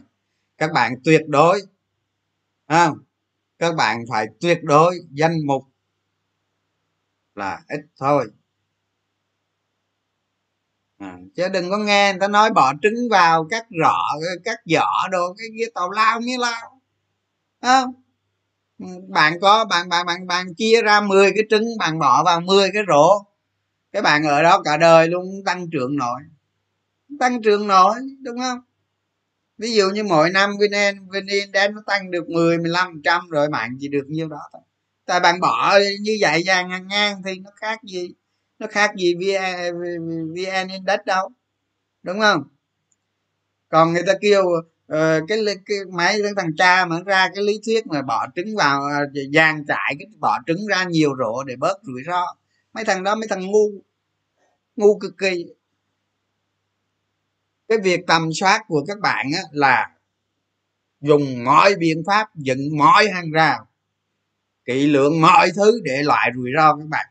Các bạn tuyệt đối à, các bạn phải tuyệt đối danh mục là ít thôi. À, chứ đừng có nghe người ta nói bỏ trứng vào các rõ các giỏ đồ cái kia tàu lao như lao không? Ừ, bạn có bạn bạn bạn bạn chia ra 10 cái trứng bạn bỏ vào 10 cái rổ. Cái bạn ở đó cả đời luôn tăng trưởng nổi. Tăng trưởng nổi đúng không? Ví dụ như mỗi năm vn vn nó tăng được 10 15 trăm rồi bạn chỉ được nhiêu đó thôi. Tại bạn bỏ như vậy ra ngang ngang thì nó khác gì nó khác gì vn, VN index đâu đúng không? Còn người ta kêu uh, cái, cái máy thằng cha mà ra cái lý thuyết mà bỏ trứng vào ờ, uh, dàn cái bỏ trứng ra nhiều rổ để bớt rủi ro. Mấy thằng đó mấy thằng ngu ngu cực kỳ. Cái việc tầm soát của các bạn á, là dùng mọi biện pháp dựng mọi hàng rào kỹ lượng mọi thứ để loại rủi ro các bạn.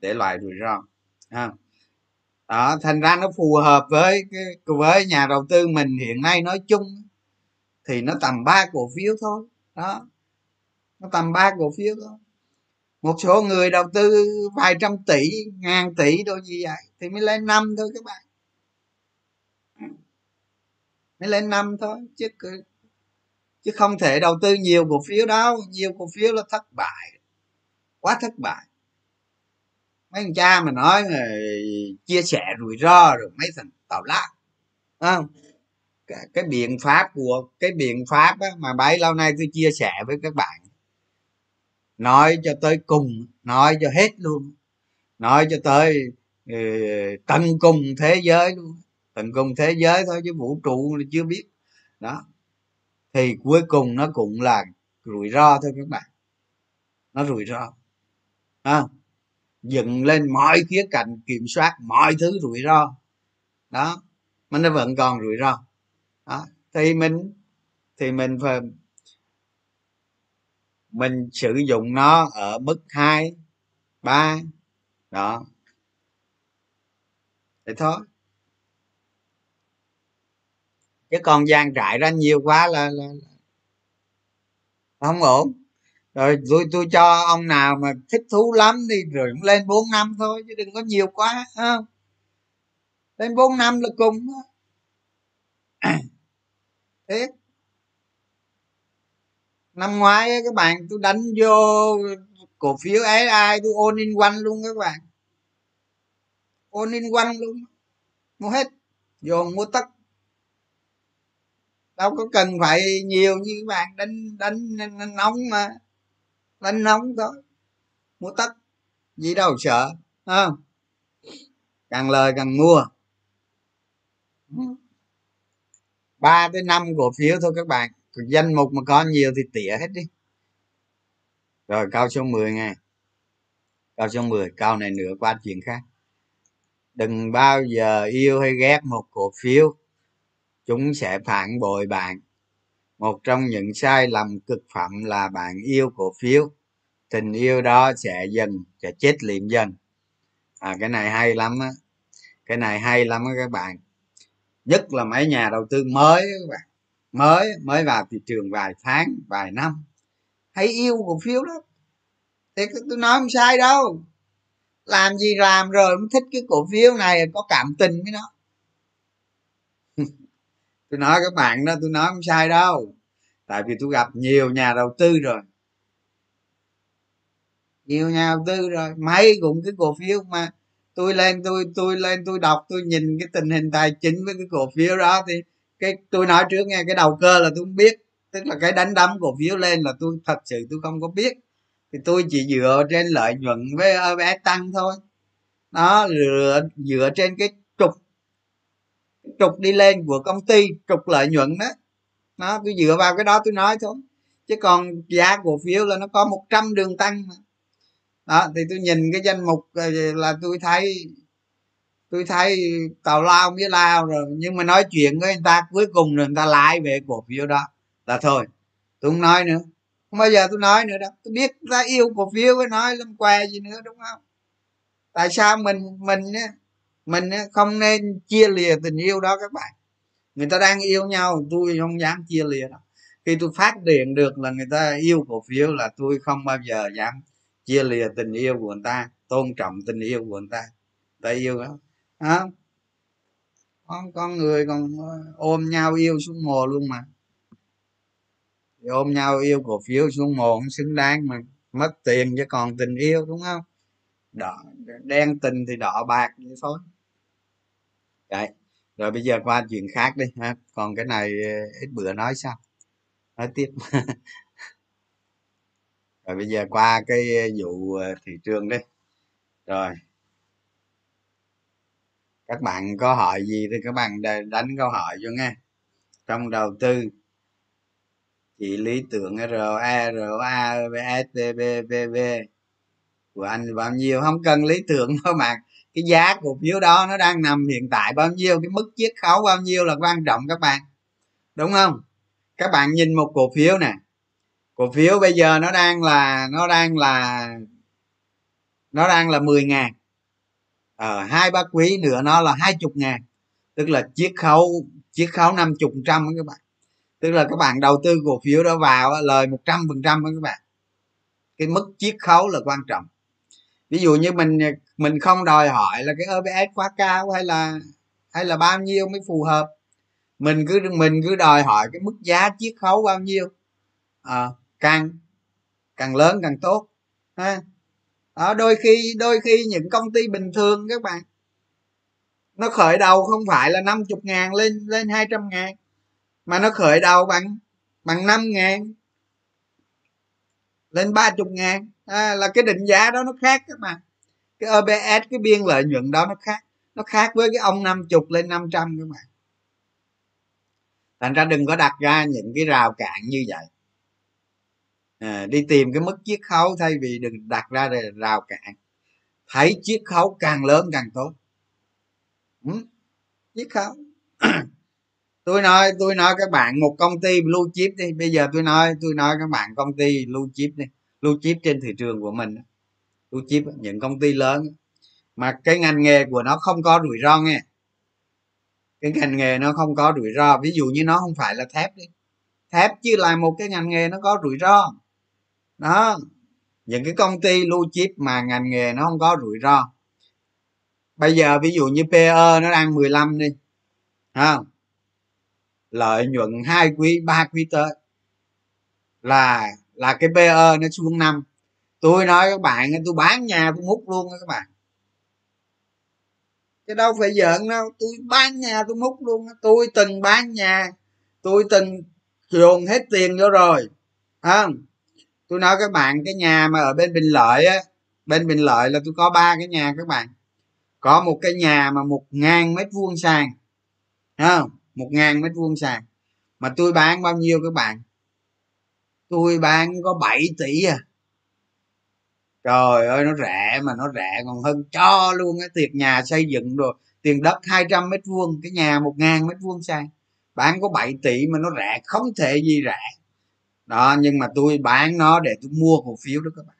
Để loại rủi ro ha đó, thành ra nó phù hợp với với nhà đầu tư mình hiện nay nói chung thì nó tầm ba cổ phiếu thôi. Đó, nó tầm ba cổ phiếu thôi. Một số người đầu tư vài trăm tỷ, ngàn tỷ đôi gì vậy thì mới lên năm thôi các bạn. Mới lên năm thôi, chứ chứ không thể đầu tư nhiều cổ phiếu đâu. Nhiều cổ phiếu là thất bại, quá thất bại mấy thằng cha mà nói là chia sẻ rủi ro rồi mấy thằng tào lá không? Cái, cái biện pháp của cái biện pháp á, mà bấy lâu nay tôi chia sẻ với các bạn. Nói cho tới cùng nói cho hết luôn. Nói cho tới ừ, tận cùng thế giới luôn. Tận cùng thế giới thôi chứ vũ trụ là chưa biết. Đó. Thì cuối cùng nó cũng là rủi ro thôi các bạn. Nó rủi ro. À, dựng lên mọi khía cạnh kiểm soát mọi thứ rủi ro. Đó mà nó vẫn còn rủi ro. Đó thì mình thì mình phải mình sử dụng nó ở mức hai ba đó. Thì thôi. Chứ còn gian trải ra nhiều quá là, là, là không ổn rồi tôi tôi cho ông nào mà thích thú lắm thì rồi cũng lên bốn năm thôi chứ đừng có nhiều quá không? Lên bốn năm là cùng thế. Năm ngoái các bạn tôi đánh vô cổ phiếu ấy ai tôi ôn in quanh luôn các bạn. Ôn in quanh luôn. Mua hết vô mua tất. Đâu có cần phải nhiều như các bạn đánh đánh, đánh nóng mà đánh nóng thôi mua tắt. Gì đâu sợ à. càng lời càng mua ba tới năm cổ phiếu thôi các bạn. Danh mục mà có nhiều thì tỉa hết đi. Rồi cao số 10 nghe. Cao số 10 cao này nữa qua chuyện khác. Đừng bao giờ yêu hay ghét một cổ phiếu. Chúng sẽ phản bội bạn một trong những sai lầm cực phẩm là bạn yêu cổ phiếu. Tình yêu đó sẽ dần, sẽ chết liệm dần. À cái này hay lắm á. Cái này hay lắm á các bạn. Nhất là mấy nhà đầu tư mới các bạn. Mới mới vào thị trường vài tháng, vài năm. Hay yêu cổ phiếu đó thì tôi nói không sai đâu. Làm gì làm rồi cũng thích cái cổ phiếu này, có cảm tình với nó tôi nói các bạn đó, tôi nói không sai đâu. Tại vì tôi gặp nhiều nhà đầu tư rồi. Nhiều nhà đầu tư rồi. Mấy cũng cái cổ phiếu mà tôi lên, tôi tôi lên, tôi đọc, tôi nhìn cái tình hình tài chính với cái cổ phiếu đó thì cái, tôi nói trước nghe, cái đầu cơ là tôi không biết. Tức là cái đánh đấm cổ phiếu lên là tôi, thật sự tôi không có biết. Thì tôi chỉ dựa trên lợi nhuận với ờ, EPS tăng thôi. Đó dựa dựa trên cái trục đi lên của công ty, trục lợi nhuận đó. Nó tôi dựa vào cái đó tôi nói thôi. Chứ còn giá cổ phiếu là nó có 100 đường tăng mà. Đó, thì tôi nhìn cái danh mục là tôi thấy tôi thấy tào lao với lao rồi. Nhưng mà nói chuyện với người ta, cuối cùng rồi người ta lại về cổ phiếu đó là thôi. Tôi không nói nữa. Không bao giờ tôi nói nữa đâu. Tôi biết ta yêu cổ phiếu với nói làm què gì nữa, đúng không? Tại sao mình mình mình không nên chia lìa tình yêu đó các bạn. Người ta đang yêu nhau, tôi không dám chia lìa đâu. Khi tôi phát điện được là người ta yêu cổ phiếu là tôi không bao giờ dám chia lìa tình yêu của người ta, tôn trọng tình yêu của người ta. Ta yêu đó. Hả? Con con người còn ờ, ôm nhau yêu xuống mồ luôn mà. Thì ôm nhau yêu cổ phiếu xuống mồ không xứng đáng mà mất tiền chứ còn tình yêu, đúng không? Đỏ, đen tình thì đỏ bạc vậy thôi đấy. Rồi bây giờ qua chuyện khác đi ha. Còn cái này ờ, ít bữa nói sao nói tiếp. Rồi bây giờ qua cái ờ, vụ ờ, thị trường đi. Rồi. Các bạn có hỏi gì thì các bạn đánh câu hỏi cho nghe. Trong đầu tư chỉ lý tưởng RE, ROA, VSTB, VV của anh bao nhiêu? Không cần lý tưởng đâu bạn cái giá cổ phiếu đó nó đang nằm hiện tại bao nhiêu cái mức chiết khấu bao nhiêu là quan trọng các bạn. Đúng không? Các bạn nhìn một cổ phiếu nè. Cổ phiếu bây giờ nó đang là nó đang là nó đang là 10 ngàn. Ở ờ, hai ba quý nữa nó là hai chục ngàn. Tức là chiết khấu chiết khấu năm chục trăm các bạn. Tức là các bạn đầu tư cổ phiếu đó vào lời một trăm phần trăm các bạn. Cái mức chiết khấu là quan trọng ví dụ như mình mình không đòi hỏi là cái OBS quá cao hay là hay là bao nhiêu mới phù hợp. Mình cứ mình cứ đòi hỏi cái mức giá chiết khấu bao nhiêu. À, càng càng lớn càng tốt ha. À, đôi khi đôi khi những công ty bình thường các bạn nó khởi đầu không phải là 50 ngàn lên lên 200 ngàn mà nó khởi đầu bằng bằng 5 ngàn lên 30 ngàn à, là cái định giá đó nó khác các bạn. Cái OBS cái biên lợi nhuận đó nó khác. Nó khác với cái ông 50 lên 500 các bạn. Thành ra đừng có đặt ra những cái rào cản như vậy. À, đi tìm cái mức chiết khấu thay vì đừng đặt ra rào cản. Thấy chiết khấu càng lớn càng tốt. Ừ, chiết khấu. Tôi nói tôi nói các bạn một công ty blue chip đi. Bây giờ tôi nói tôi nói các bạn công ty blue chip đi blue chip trên thị trường của mình blue chip những công ty lớn mà cái ngành nghề của nó không có rủi ro nghe. Cái ngành nghề nó không có rủi ro, ví dụ như nó không phải là thép đi. Thép chứ là một cái ngành nghề nó có rủi ro. Đó. Những cái công ty lưu chip mà ngành nghề nó không có rủi ro. Bây giờ ví dụ như PE nó đang 15 đi, ha. Lợi nhuận hai quý, ba quý tới. Là là cái PE nó xuống năm. Tôi nói các bạn tôi bán nhà tôi múc luôn các bạn. Chứ đâu phải giỡn đâu, tôi bán nhà tôi múc luôn tôi từng bán nhà, tôi từng dồn hết tiền vô rồi không? Tôi nói các bạn, cái nhà mà ở bên bình lợi á, bên bình lợi là tôi có ba cái nhà các bạn. Có một cái nhà mà một ngàn mét vuông sàn không? Một ngàn mét vuông sàn. Mà tôi bán bao nhiêu các bạn? Tôi bán có 7 tỷ à. Trời ơi, nó rẻ mà, nó rẻ còn hơn cho luôn cái tiệc nhà xây dựng rồi tiền đất 200 mét vuông, cái nhà một ngàn mét vuông sang bán có 7 tỷ mà nó rẻ, không thể gì rẻ. Đó, nhưng mà tôi bán nó để tôi mua cổ phiếu đó các bạn.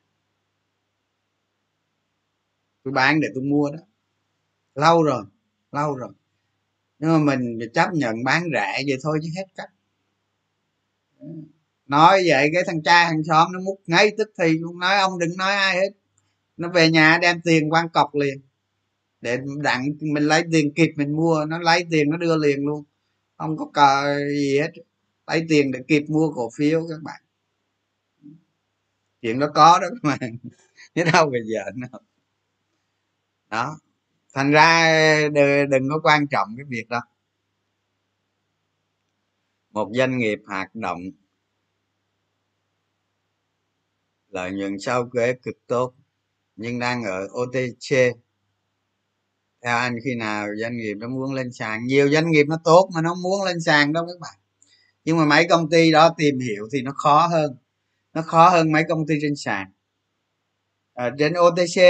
Tôi bán để tôi mua đó. Lâu rồi lâu rồi. Nhưng mà mình chấp nhận bán rẻ vậy thôi chứ hết cách nói vậy cái thằng cha hàng xóm nó múc ngay tức thì luôn. Nói ông đừng nói ai hết. Nó về nhà đem tiền quan cọc liền. Để đặng mình lấy tiền kịp mình mua. Nó lấy tiền nó đưa liền luôn. Không có cờ gì hết. Lấy tiền để kịp mua cổ phiếu các bạn. Chuyện đó có đó các bạn. Chứ đâu bây giờ nữa đó. Thành ra đừng có quan trọng cái việc đó. Một doanh nghiệp hoạt động lợi nhuận sau thuế cực tốt, nhưng đang ở OTC theo anh, khi nào doanh nghiệp nó muốn lên sàn? Nhiều doanh nghiệp nó tốt mà nó muốn lên sàn đâu các bạn. Nhưng mà mấy công ty đó tìm hiểu thì nó khó hơn. Nó khó hơn mấy công ty trên sàn. À, ở trên OTC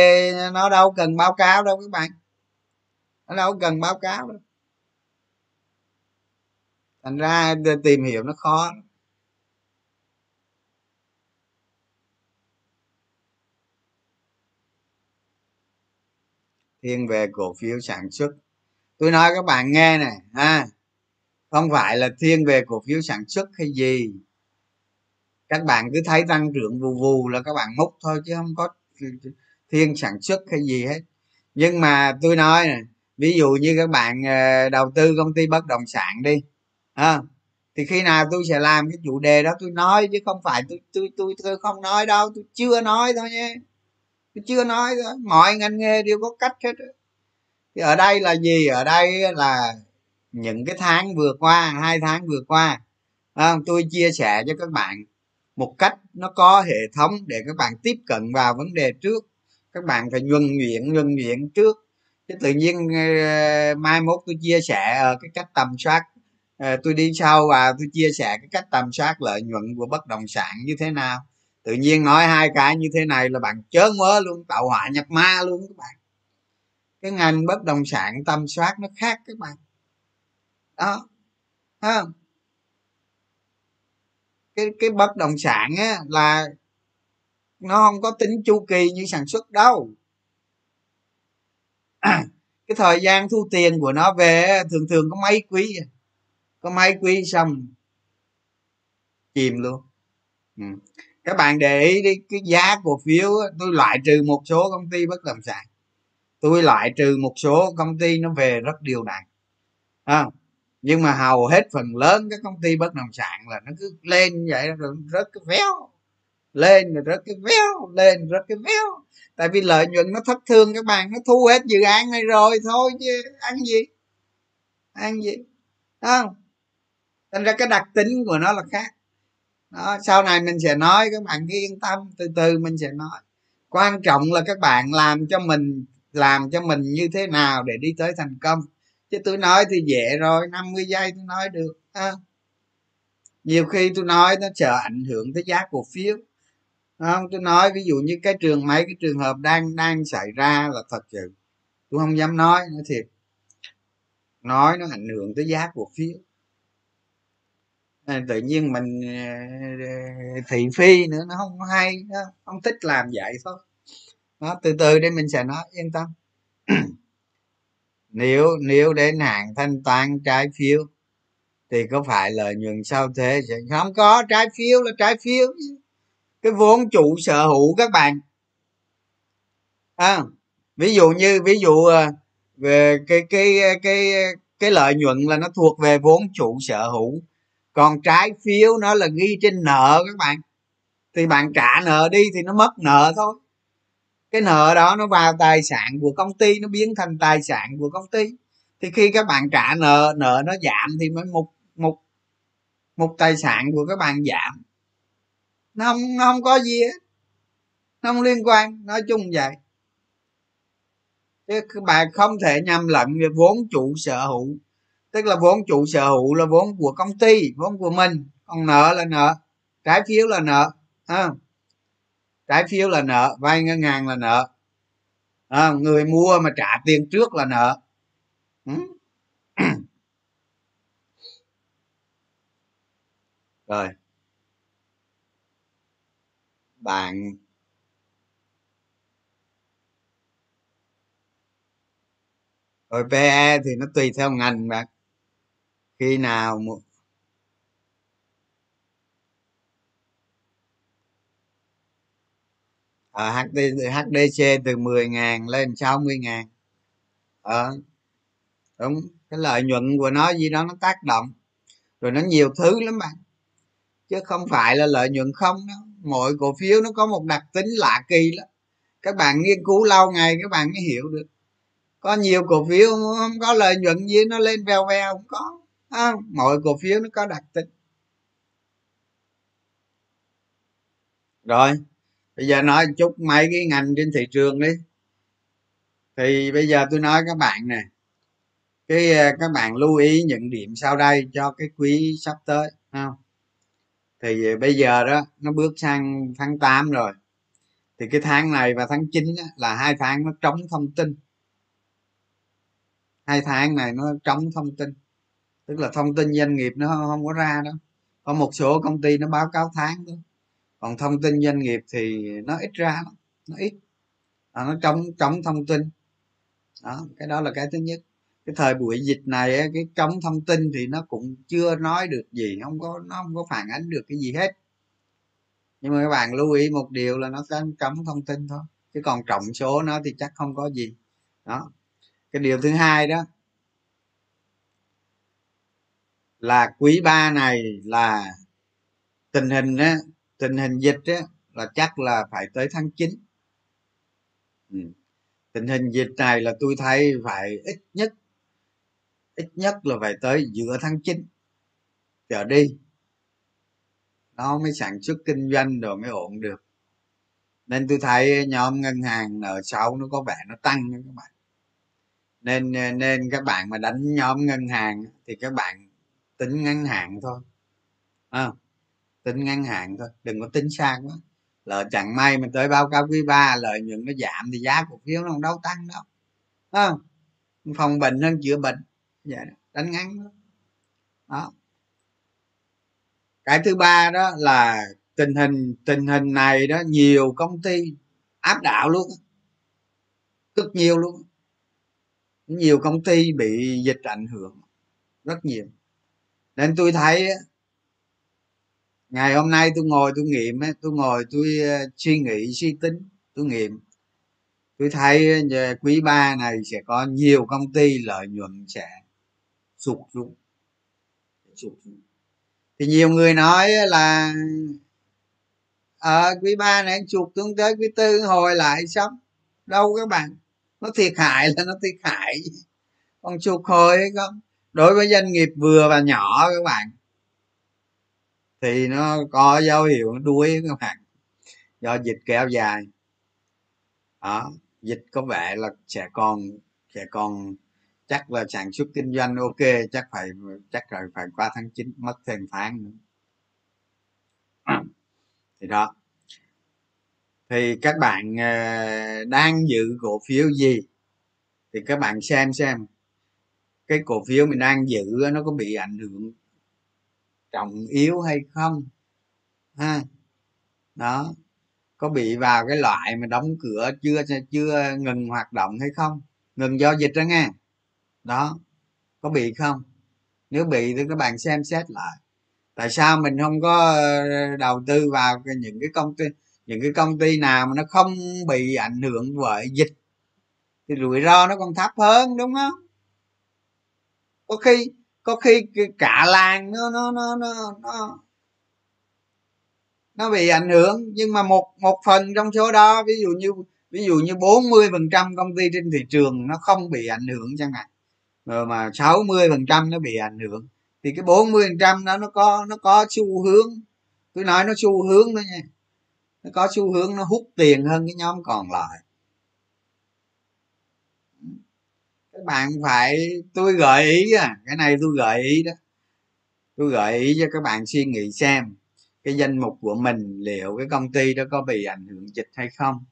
nó đâu cần báo cáo đâu các bạn. Nó đâu cần báo cáo đâu. Thành ra tìm hiểu nó khó. Thiên về cổ phiếu sản xuất. Tôi nói các bạn nghe này ha. Không phải là thiên về cổ phiếu sản xuất hay gì. Các bạn cứ thấy tăng trưởng vù vù là các bạn múc thôi chứ không có thiên sản xuất hay gì hết. Nhưng mà tôi nói này ví dụ như các bạn ờ, đầu tư công ty bất động sản đi à, thì khi nào tôi sẽ làm cái chủ đề đó tôi nói chứ không phải tôi tôi tôi tôi không nói đâu tôi chưa nói thôi nhé tôi chưa nói đó. mọi ngành nghề đều có cách hết thì ở đây là gì? Ở đây là những cái tháng vừa qua hai tháng vừa qua à, tôi chia sẻ cho các bạn một cách nó có hệ thống để các bạn tiếp cận vào vấn đề trước. Các bạn phải nhuần nhuyễn nhuần nhuyễn trước. Chứ tự nhiên ờ, mai mốt tôi chia sẻ ờ, cái cách tầm soát ờ, tôi đi sau và tôi chia sẻ cái cách tầm soát lợi nhuận của bất động sản như thế nào tự nhiên nói hai cái như thế này là bạn chớ mớ luôn, tạo họa nhập ma luôn các bạn. Cái ngành bất động sản tâm soát nó khác các bạn. Đó ha cái cái bất động sản á là nó không có tính chu kỳ như sản xuất đâu. Cái thời gian thu tiền của nó về thường thường có mấy quý có mấy quý xong, chìm luôn. Ừ các bạn để ý đi cái giá cổ phiếu tôi loại trừ một số công ty bất động sản. Tôi loại trừ một số công ty nó về rất điều đặn. À, nhưng mà hầu hết phần lớn các công ty bất động sản là nó cứ lên vậy rồi rất cái véo. Lên rồi rất cái véo lên rất cái véo. Tại vì lợi nhuận nó thất thường các bạn nó thu hết dự án này rồi thôi chứ ăn gì? Ăn gì? Không? Thành ra cái đặc tính của nó là khác đó, sau này mình sẽ nói các bạn cứ yên tâm từ từ mình sẽ nói. Quan trọng là các bạn làm cho mình làm cho mình như thế nào để đi tới thành công. Chứ tôi nói thì dễ rồi 50 giây tôi nói được à. nhiều khi tôi nói nó sợ ảnh hưởng tới giá cổ phiếu. Không? Tôi nói ví dụ như cái trường mấy cái trường hợp đang đang xảy ra là thật sự tôi không dám nói nói thiệt. Nói nó ảnh hưởng tới giá cổ phiếu. À, tự nhiên mình ờ, ờ, thị phi nữa nó không hay nó không thích làm vậy thôi. Đó từ từ đây mình sẽ nói yên tâm. Nếu nếu đến hạn thanh toán trái phiếu thì có phải lợi nhuận sau thế sẽ không có trái phiếu là trái phiếu cái vốn chủ sở hữu các bạn. À, ví dụ như ví dụ ờ, về cái cái cái cái lợi nhuận là nó thuộc về vốn chủ sở hữu còn trái phiếu nó là ghi trên nợ các bạn. Thì bạn trả nợ đi thì nó mất nợ thôi. Cái nợ đó nó vào tài sản của công ty, nó biến thành tài sản của công ty. Thì khi các bạn trả nợ nợ nó giảm thì mới một một một tài sản của các bạn giảm. Nó không nó không có gì hết. Nó không liên quan, nói chung vậy. Chứ các bạn không thể nhầm lẫn về vốn chủ sở hữu tức là vốn chủ sở hữu là vốn của công ty vốn của mình. Còn nợ là nợ. Trái phiếu là nợ. À, trái phiếu là nợ. Vay ngân hàng là nợ. À, người mua mà trả tiền trước là nợ. Ừ. rồi. Bạn. Rồi PE thì nó tùy theo ngành bạn khi nào ở HD, HDC từ 10 ngàn lên 60 ngàn. Ờ đúng cái lợi nhuận của nó gì đó nó tác động rồi nó nhiều thứ lắm bạn. Chứ không phải là lợi nhuận không đó mỗi cổ phiếu nó có một đặc tính lạ kỳ lắm. Các bạn nghiên cứu lâu ngày các bạn mới hiểu được. Có nhiều cổ phiếu không có lợi nhuận gì nó lên vèo vèo không có à, mọi cổ phiếu nó có đặc tính. Rồi bây giờ nói chút mấy cái ngành trên thị trường đi. Thì bây giờ tôi nói các bạn nè. Cái à, các bạn lưu ý những điểm sau đây cho cái quý sắp tới không thì bây giờ đó nó bước sang tháng 8 rồi. Thì cái tháng này và tháng 9 đó, là hai tháng nó trống thông tin. Hai tháng này nó trống thông tin tức là thông tin doanh nghiệp nó không có ra đâu có một số công ty nó báo cáo tháng thôi còn thông tin doanh nghiệp thì nó ít ra lắm. Nó ít. À, nó trống trống thông tin. Đó cái đó là cái thứ nhất. Cái thời buổi dịch này cái trống thông tin thì nó cũng chưa nói được gì. Không có nó không có phản ánh được cái gì hết. Nhưng mà các bạn lưu ý một điều là nó có trống thông tin thôi. Chứ còn trọng số nó thì chắc không có gì. Đó. Cái điều thứ hai đó là quý ba này là tình hình á, tình hình dịch á, là chắc là phải tới tháng 9 ừ. tình hình dịch này là tôi thấy phải ít nhất ít nhất là phải tới giữa tháng 9 trở đi. Nó mới sản xuất kinh doanh rồi mới ổn được. Nên tôi thấy nhóm ngân hàng nợ xấu nó có vẻ nó tăng các bạn. Nên nên các bạn mà đánh nhóm ngân hàng thì các bạn tính ngắn hạn thôi. À, tính ngắn hạn thôi đừng có tính sang quá. Lỡ chẳng may mình tới báo cáo quý ba lợi nhuận nó giảm thì giá cổ phiếu nó không đâu tăng đâu. À, phòng bệnh hơn chữa bệnh. Vậy đó. đánh ngắn đó. đó. Cái thứ ba đó là tình hình tình hình này đó nhiều công ty áp đảo luôn. Rất nhiều luôn. Nhiều công ty bị dịch ảnh hưởng. Rất nhiều nên tôi thấy ngày hôm nay tôi ngồi tôi nghiệm tôi ngồi tôi ờ, suy nghĩ suy tính tôi nghiệm. Tôi thấy quý ba này sẽ có nhiều công ty lợi nhuận sẽ sụt xuống sụt xuống. Thì nhiều người nói là ở à, quý ba này sụt xuống tới quý tư hồi lại xong đâu các bạn nó thiệt hại là nó thiệt hại. Còn sụt hồi hay không? Đối với doanh nghiệp vừa và nhỏ các bạn, thì nó có dấu hiệu đuối các bạn. Do dịch kéo dài. Đó, dịch có vẻ là sẽ còn sẽ còn chắc là sản xuất kinh doanh ok, chắc phải, chắc là phải qua tháng 9 mất thêm tháng nữa. Thì đó. Thì các bạn ờ, đang giữ cổ phiếu gì? Thì các bạn xem xem cái cổ phiếu mình đang giữ nó có bị ảnh hưởng trọng yếu hay không? Ha. Đó. Có bị vào cái loại mà đóng cửa chưa chưa ngừng hoạt động hay không? Ngừng do dịch đó nghe. Đó. Có bị không? Nếu bị thì các bạn xem xét lại. Tại sao mình không có ờ, đầu tư vào những cái công ty, những cái công ty nào mà nó không bị ảnh hưởng bởi dịch? Thì rủi ro nó còn thấp hơn, đúng không? Có khi có khi cả làng nó nó nó nó nó nó bị ảnh hưởng. Nhưng mà một một phần trong số đó, ví dụ như, ví dụ như 40 phần trăm công ty trên thị trường nó không bị ảnh hưởng chẳng hạn. Rồi mà 60 phần trăm nó bị ảnh hưởng, thì cái 40 phần trăm đó nó có nó có xu hướng, tôi nói nó xu hướng đó nha, nó có xu hướng nó hút tiền hơn cái nhóm còn lại. Các bạn phải tôi gợi ý à cái này tôi gợi ý đó. Tôi gợi ý cho các bạn suy nghĩ xem cái danh mục của mình liệu cái công ty đó có bị ảnh hưởng dịch hay không.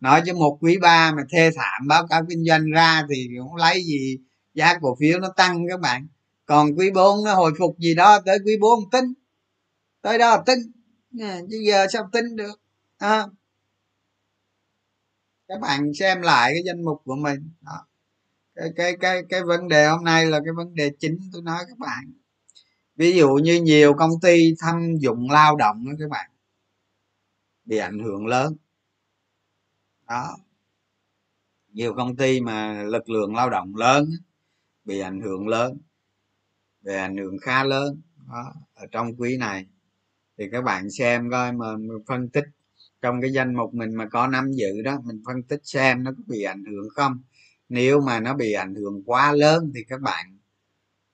Nói cho một quý ba mà thê thảm báo cáo kinh doanh ra thì cũng lấy gì giá cổ phiếu nó tăng các bạn. Còn quý 4 nó hồi phục gì đó tới quý 4 tính. Tới đó tính. À, chứ giờ sao tính được à, các bạn xem lại cái danh mục của mình. Đó cái cái cái cái vấn đề hôm nay là cái vấn đề chính tôi nói các bạn. Ví dụ như nhiều công ty thâm dụng lao động đó các bạn bị ảnh hưởng lớn. Đó. Nhiều công ty mà lực lượng lao động lớn bị ảnh hưởng lớn bị ảnh hưởng khá lớn. Đó, ở trong quý này thì các bạn xem coi mà phân tích trong cái danh mục mình mà có năm dự đó mình phân tích xem nó có bị ảnh hưởng không nếu mà nó bị ảnh hưởng quá lớn thì các bạn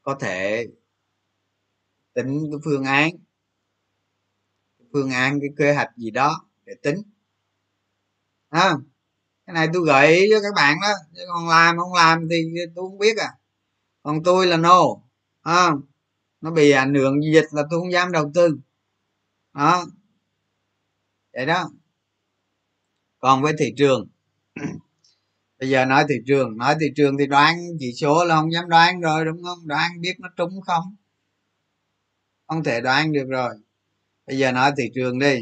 có thể tính cái phương án phương án cái kế hoạch gì đó để tính. À, cái này tôi gợi ý cho các bạn đó chứ còn làm không làm thì tôi không biết à. Còn tôi là no à, nó bị ảnh hưởng dịch là tôi không dám đầu tư. Đó vậy đó. Còn với thị trường bây giờ nói thị trường nói thị trường thì đoán chỉ số là không dám đoán rồi đúng không? Đoán biết nó trúng không? Không thể đoán được rồi. Bây giờ nói thị trường đi.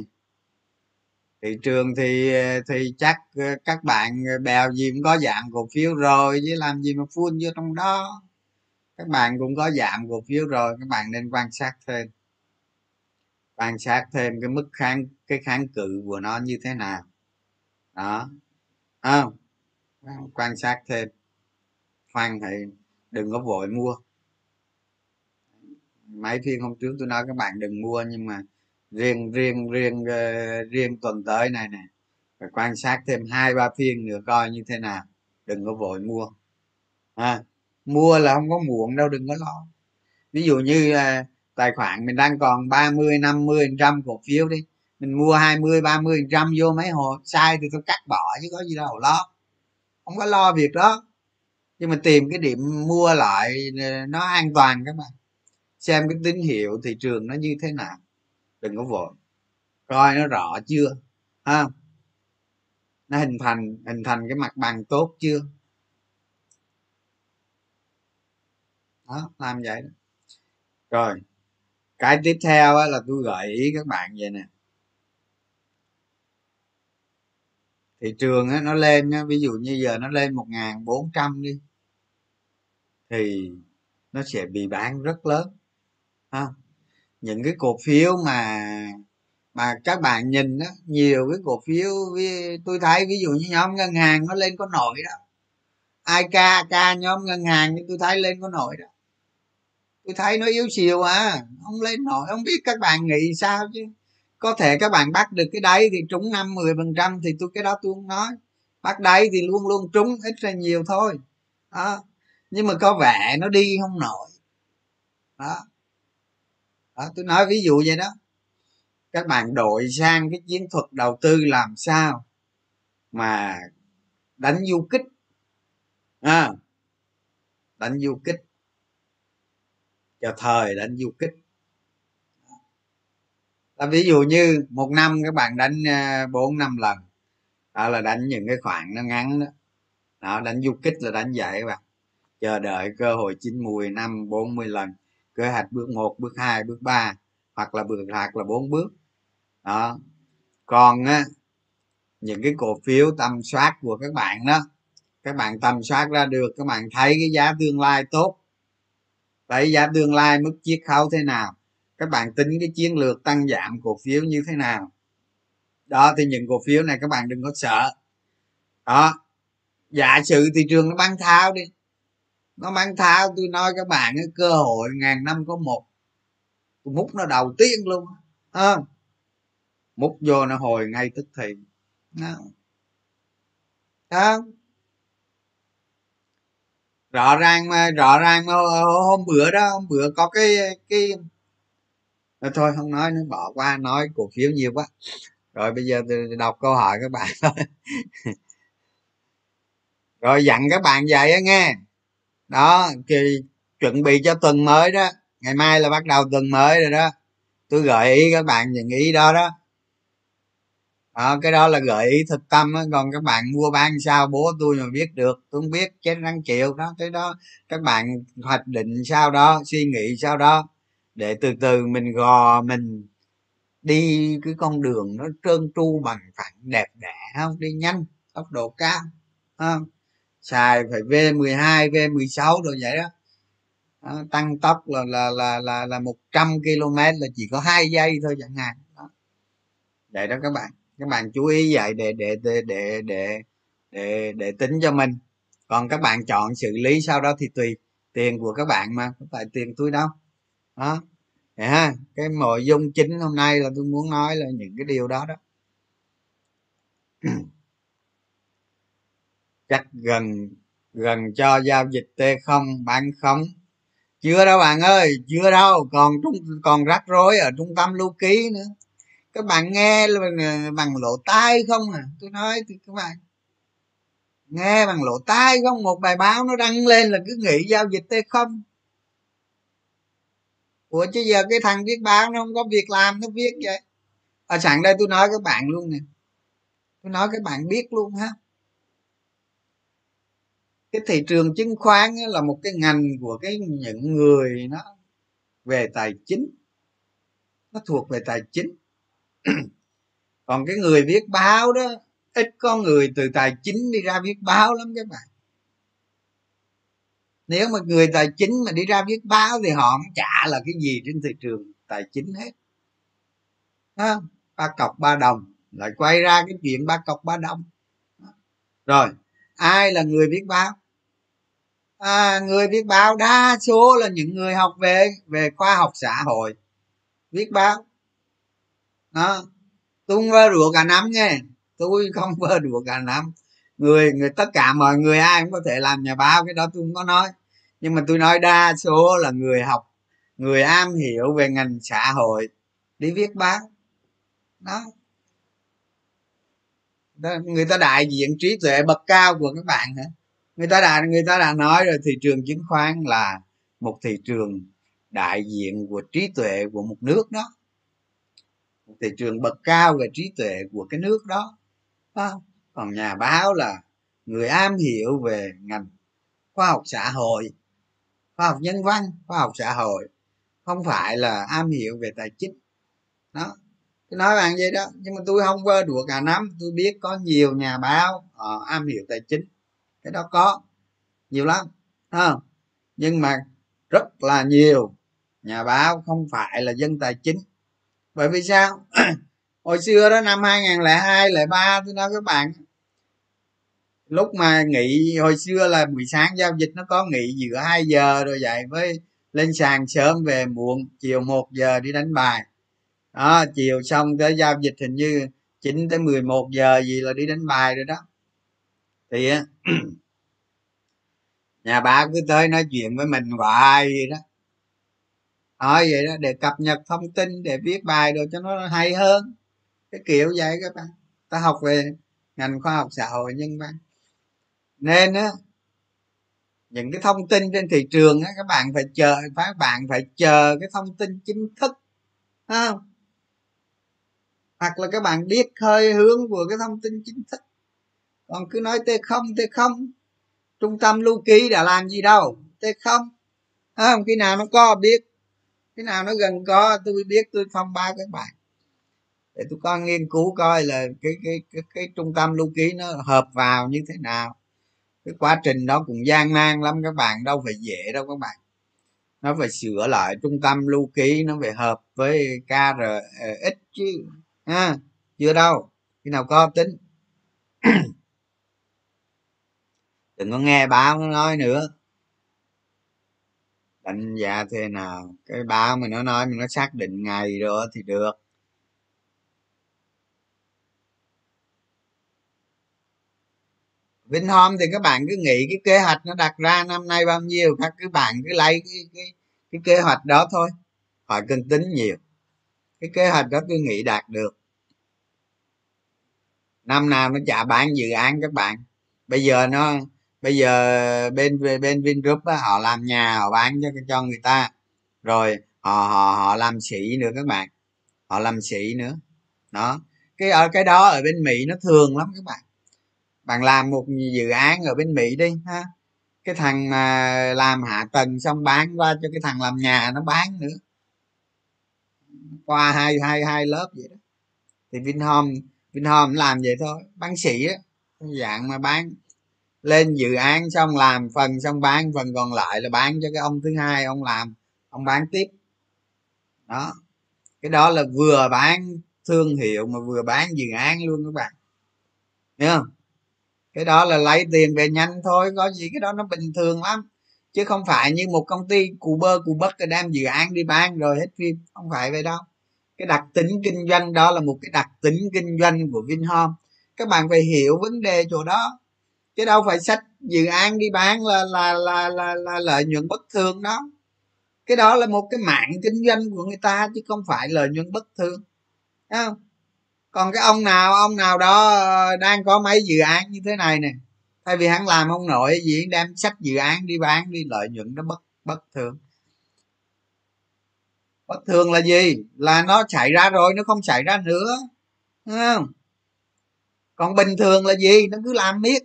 Thị trường thì thì chắc ờ, các bạn ờ, bèo gì cũng có dạng cổ phiếu rồi chứ làm gì mà phun vô trong đó. Các bạn cũng có giảm cổ phiếu rồi các bạn nên quan sát thêm. Quan sát thêm cái mức kháng cái kháng cự của nó như thế nào. Đó. À, quan sát thêm. Khoan thì đừng có vội mua. Mấy phiên hôm trước tôi nói các bạn đừng mua nhưng mà riêng riêng riêng ờ, riêng tuần tới này nè phải quan sát thêm hai ba phiên nữa coi như thế nào. Đừng có vội mua. À, mua là không có muộn đâu đừng có lo. Ví dụ như à, tài khoản mình đang còn 30 50 trăm cổ phiếu đi mình mua 20 30 trăm vô mấy hồ sai thì tôi cắt bỏ chứ có gì đâu lo không có lo việc đó. Nhưng mà tìm cái điểm mua lại nó an toàn các bạn. Xem cái tín hiệu thị trường nó như thế nào. Đừng có vội. Coi nó rõ chưa? Ha nó hình thành hình thành cái mặt bằng tốt chưa? Đó, làm vậy đó. Rồi, cái tiếp theo là tôi gợi ý các bạn vậy nè. Thị trường á, nó lên á, ví dụ như giờ nó lên một ngàn bốn trăm đi thì nó sẽ bị bán rất lớn ha. Những cái cổ phiếu mà mà các bạn nhìn đó nhiều cái cổ phiếu tôi thấy ví dụ như nhóm ngân hàng nó lên có nổi đó. Ai ca ca nhóm ngân hàng tôi thấy lên có nổi đó. Tôi thấy nó yếu xìu à không lên nổi không biết các bạn nghĩ sao chứ có thể các bạn bắt được cái đáy thì trúng năm mười phần trăm thì tôi cái đó tôi không nói. Bắt đáy thì luôn luôn trúng ít ra nhiều thôi. Đó. Nhưng mà có vẻ nó đi không nổi. Đó. Đó tôi nói ví dụ vậy đó. Các bạn đổi sang cái chiến thuật đầu tư làm sao mà đánh du kích. À, đánh du kích. Cho thời đánh du kích là ví dụ như một năm các bạn đánh à, bốn, năm lần. Đó là đánh những cái khoảng nó ngắn đó. Đó, đánh du kích là đánh vậy các bạn. Chờ đợi cơ hội chín mùi, năm, bốn mươi lần. Kế hoạch bước một, bước hai, bước ba, hoặc là bước hoặc là bốn bước. Đó. Còn, á, những cái cổ phiếu tầm soát của các bạn đó, các bạn tầm soát ra được, các bạn thấy cái giá tương lai tốt. Thấy giá tương lai mức chiết khấu thế nào? Các bạn tính cái chiến lược tăng giảm cổ phiếu như thế nào? Đó thì những cổ phiếu này các bạn đừng có sợ. Đó giả sử thị trường nó bán tháo đi. Nó bán tháo tôi nói các bạn cái cơ hội ngàn năm có một. Tôi múc nó đầu tiên luôn à, múc vô nó hồi ngay tức thì. Đó. đó rõ ràng mà rõ ràng mà hôm bữa đó hôm bữa có cái cái thôi không nói nữa bỏ qua nói cổ phiếu nhiều quá. Rồi bây giờ tôi đọc câu hỏi các bạn thôi. Rồi dặn các bạn vậy á nghe. Đó thì chuẩn bị cho tuần mới đó. Ngày mai là bắt đầu tuần mới rồi đó. Tôi gợi ý các bạn những ý đó đó. Đó, cái đó là gợi ý thực tâm á. Còn các bạn mua bán sao bố tôi mà biết được tôi không biết chết răng chịu. Đó cái đó các bạn hoạch định sao đó suy nghĩ sao đó để từ từ mình gò mình đi cái con đường nó trơn tru bằng phẳng đẹp đẽ không? Đi nhanh tốc độ cao không xài phải v 12 v 16 rồi vậy đó. Tăng tốc là là là là là một trăm km là chỉ có hai giây thôi chẳng hạn đó. vậy đó các bạn. Các bạn chú ý vậy để để để để để để, để tính cho mình. Còn các bạn chọn xử lý sau đó thì tùy tiền của các bạn mà không phải tiền tôi đâu đó yeah. cái nội dung chính hôm nay là tôi muốn nói là những cái điều đó đó. Chắc gần gần cho giao dịch t không bán không chưa đâu bạn ơi chưa đâu còn trung còn rắc rối ở trung tâm lưu ký nữa. Các bạn nghe bằng, bằng lỗ tai không à? Tôi nói thì các bạn. Nghe bằng lỗ tai không? Một bài báo nó đăng lên là cứ nghĩ giao dịch t không ủa, chứ giờ cái thằng viết báo nó không có việc làm, nó viết vậy. Ở sẵn đây tôi nói các bạn luôn nè. Tôi nói các bạn biết luôn ha. Cái thị trường chứng khoán là một cái ngành của cái những người nó về tài chính. Nó thuộc về tài chính. Còn cái người viết báo đó, ít có người từ tài chính đi ra viết báo lắm các bạn nếu mà người tài chính mà đi ra viết báo thì họ không trả là cái gì trên thị trường tài chính hết. À, ba cọc ba đồng lại quay ra cái chuyện ba cọc ba đồng. Rồi ai là người viết báo? À, người viết báo đa số là những người học về về khoa học xã hội. Viết báo. Đó. Tôi không vơ đùa cả năm nha tôi không vơ đùa cả năm người người, tất cả mọi người ai cũng có thể làm nhà báo, cái đó tôi không có nói. Nhưng mà tôi nói đa số là người học, người am hiểu về ngành xã hội, đi viết báo. Đó. Người ta đại diện trí tuệ bậc cao của các bạn hả? Người ta đã, người ta đã nói rồi, thị trường chứng khoán là một thị trường đại diện của trí tuệ của một nước đó. Một thị trường bậc cao về trí tuệ của cái nước đó còn nhà báo là người am hiểu về ngành khoa học xã hội, khoa học nhân văn, khoa học xã hội, không phải là am hiểu về tài chính. Đó, tôi nói bạn vậy đó, nhưng mà tôi không vơ đùa cả nắm tôi biết có nhiều nhà báo họ am hiểu tài chính. Cái đó có, nhiều lắm ha nhưng mà rất là nhiều nhà báo không phải là dân tài chính. Bởi vì sao? Hồi xưa đó, năm 2002 03 tôi nói các bạn lúc mà nghỉ, hồi xưa là buổi sáng giao dịch nó có nghỉ giữa 2 giờ rồi dậy với lên sàn sớm về muộn, chiều 1 giờ đi đánh bài. Đó, chiều xong tới giao dịch hình như 9 tới 11 giờ gì là đi đánh bài rồi đó. Thì nhà bà cứ tới nói chuyện với mình hoài gì đó. Nói vậy đó, để cập nhật thông tin, để viết bài được cho nó hay hơn. Cái kiểu vậy các bạn. Ta học về ngành khoa học xã hội nhân văn nên á những cái thông tin trên thị trường á các bạn phải chờ các bạn phải chờ cái thông tin chính thức không? Hoặc là các bạn biết hơi hướng của cái thông tin chính thức. Còn cứ nói t không t không trung tâm lưu ký đã làm gì đâu t không. Không? Khi nào nó có biết. Khi nào nó gần có tôi biết tôi thông báo các bạn. Để tôi có nghiên cứu coi là cái cái cái, cái trung tâm lưu ký nó hợp vào như thế nào cái quá trình đó cũng gian nan lắm, các bạn đâu phải dễ đâu các bạn. Nó phải sửa lại trung tâm lưu ký, nó phải hợp với krx chứ, ha, chưa đâu, khi nào có tính. Đừng có nghe báo nó nói nữa. Đánh giá thế nào, cái báo mà nó nói mình nó xác định ngày rồi thì được. Vinhome thì các bạn cứ nghĩ cái kế hoạch nó đặt ra năm nay bao nhiêu các cứ bạn cứ lấy cái, cái, cái kế hoạch đó thôi. Khỏi cần tính nhiều. Cái kế hoạch đó tôi nghĩ đạt được. Năm nào nó trả bán dự án các bạn. Bây giờ nó bây giờ bên bên vingroup á, họ làm nhà họ bán cho cho người ta. Rồi họ họ họ làm sĩ nữa các bạn. Họ làm sĩ nữa. Đó. Cái ở cái đó ở bên mỹ nó thường lắm các bạn bạn làm một dự án ở bên mỹ đi, ha. Cái thằng mà làm hạ tầng xong bán qua cho cái thằng làm nhà nó bán nữa. Qua hai hai hai lớp vậy đó. Thì vinhome vinhome làm vậy thôi. Bán sĩ á dạng mà bán lên dự án xong làm phần xong bán, phần còn lại là bán cho cái ông thứ hai ông làm, ông bán tiếp. Đó. Cái đó là vừa bán thương hiệu mà vừa bán dự án luôn các bạn. Nhớ không? Cái đó là lấy tiền về nhanh thôi có gì cái đó nó bình thường lắm. Chứ không phải như một công ty cù bơ cù bất đem dự án đi bán rồi hết phim không phải vậy đâu. Cái đặc tính kinh doanh đó là một cái đặc tính kinh doanh của vinhome. Các bạn phải hiểu vấn đề chỗ đó. Chứ đâu phải sách dự án đi bán là là là là, là lợi nhuận bất thường đó. Cái đó là một cái mạng kinh doanh của người ta chứ không phải lợi nhuận bất thường. Thấy không? Còn cái ông nào ông nào đó ờ, đang có mấy dự án như thế này nè. Thay vì hắn làm không nổi gì đem sách dự án đi bán đi lợi nhuận nó bất bất thường. Bất thường là gì? Là nó xảy ra rồi nó không xảy ra nữa. Đúng không? Còn bình thường là gì? Nó cứ làm miết.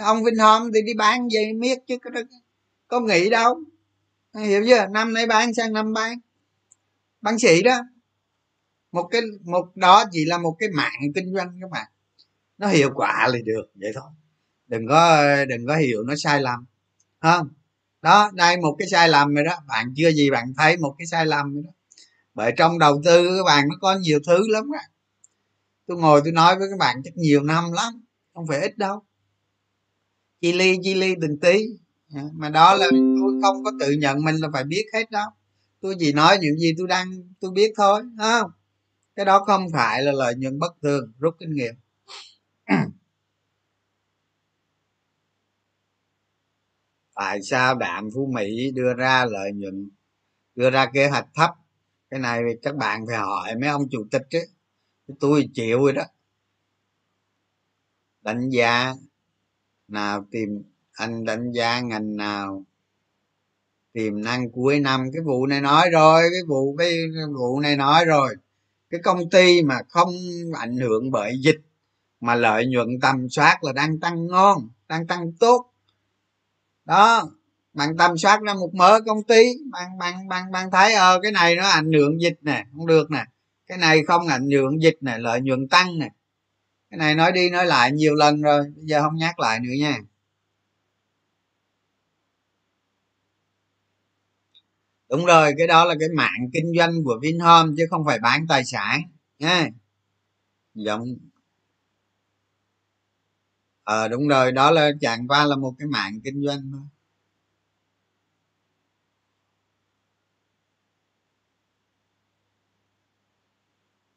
Ông vinhome thì đi bán gì miết chứ có, có nghĩ đâu. Hiểu chưa? Năm nay bán sang năm bán. Bán sĩ đó một cái, một, đó chỉ là một cái mạng kinh doanh các bạn. Nó hiệu quả là được, vậy thôi. Đừng có đừng có hiểu nó sai lầm không? Đó, đây một cái sai lầm rồi đó. Bạn chưa gì bạn thấy một cái sai lầm rồi đó. Bởi trong đầu tư các bạn nó có nhiều thứ lắm á. Tôi ngồi tôi nói với các bạn chắc nhiều năm lắm, không phải ít đâu. Chi ly chi ly từng tí. Mà đó là tôi không có tự nhận mình là phải biết hết đâu tôi chỉ nói những gì tôi đang, tôi biết thôi không? Cái đó không phải là lợi nhuận bất thường, rút kinh nghiệm. Tại sao đạm phú mỹ đưa ra lợi nhuận, đưa ra kế hoạch thấp? Cái này các bạn phải hỏi mấy ông chủ tịch chứ tôi chịu rồi đó. Đánh giá nào tìm, anh đánh giá ngành nào? Tiềm năng cuối năm, cái vụ này nói rồi, cái vụ cái vụ này nói rồi cái công ty mà không ảnh hưởng bởi dịch, mà lợi nhuận tầm soát là đang tăng ngon, đang tăng tốt. Đó, bạn tầm soát ra một mớ công ty, bạn bạn bạn bạn thấy ờ cái này nó ảnh hưởng dịch nè, không được nè. Cái này không ảnh hưởng dịch nè, lợi nhuận tăng nè. Cái này nói đi nói lại nhiều lần rồi, bây giờ không nhắc lại nữa nha. Đúng rồi cái đó là cái mạng kinh doanh của vinhome chứ không phải bán tài sản nha giống. Ờ à, đúng rồi đó là chẳng qua là một cái mạng kinh doanh thôi.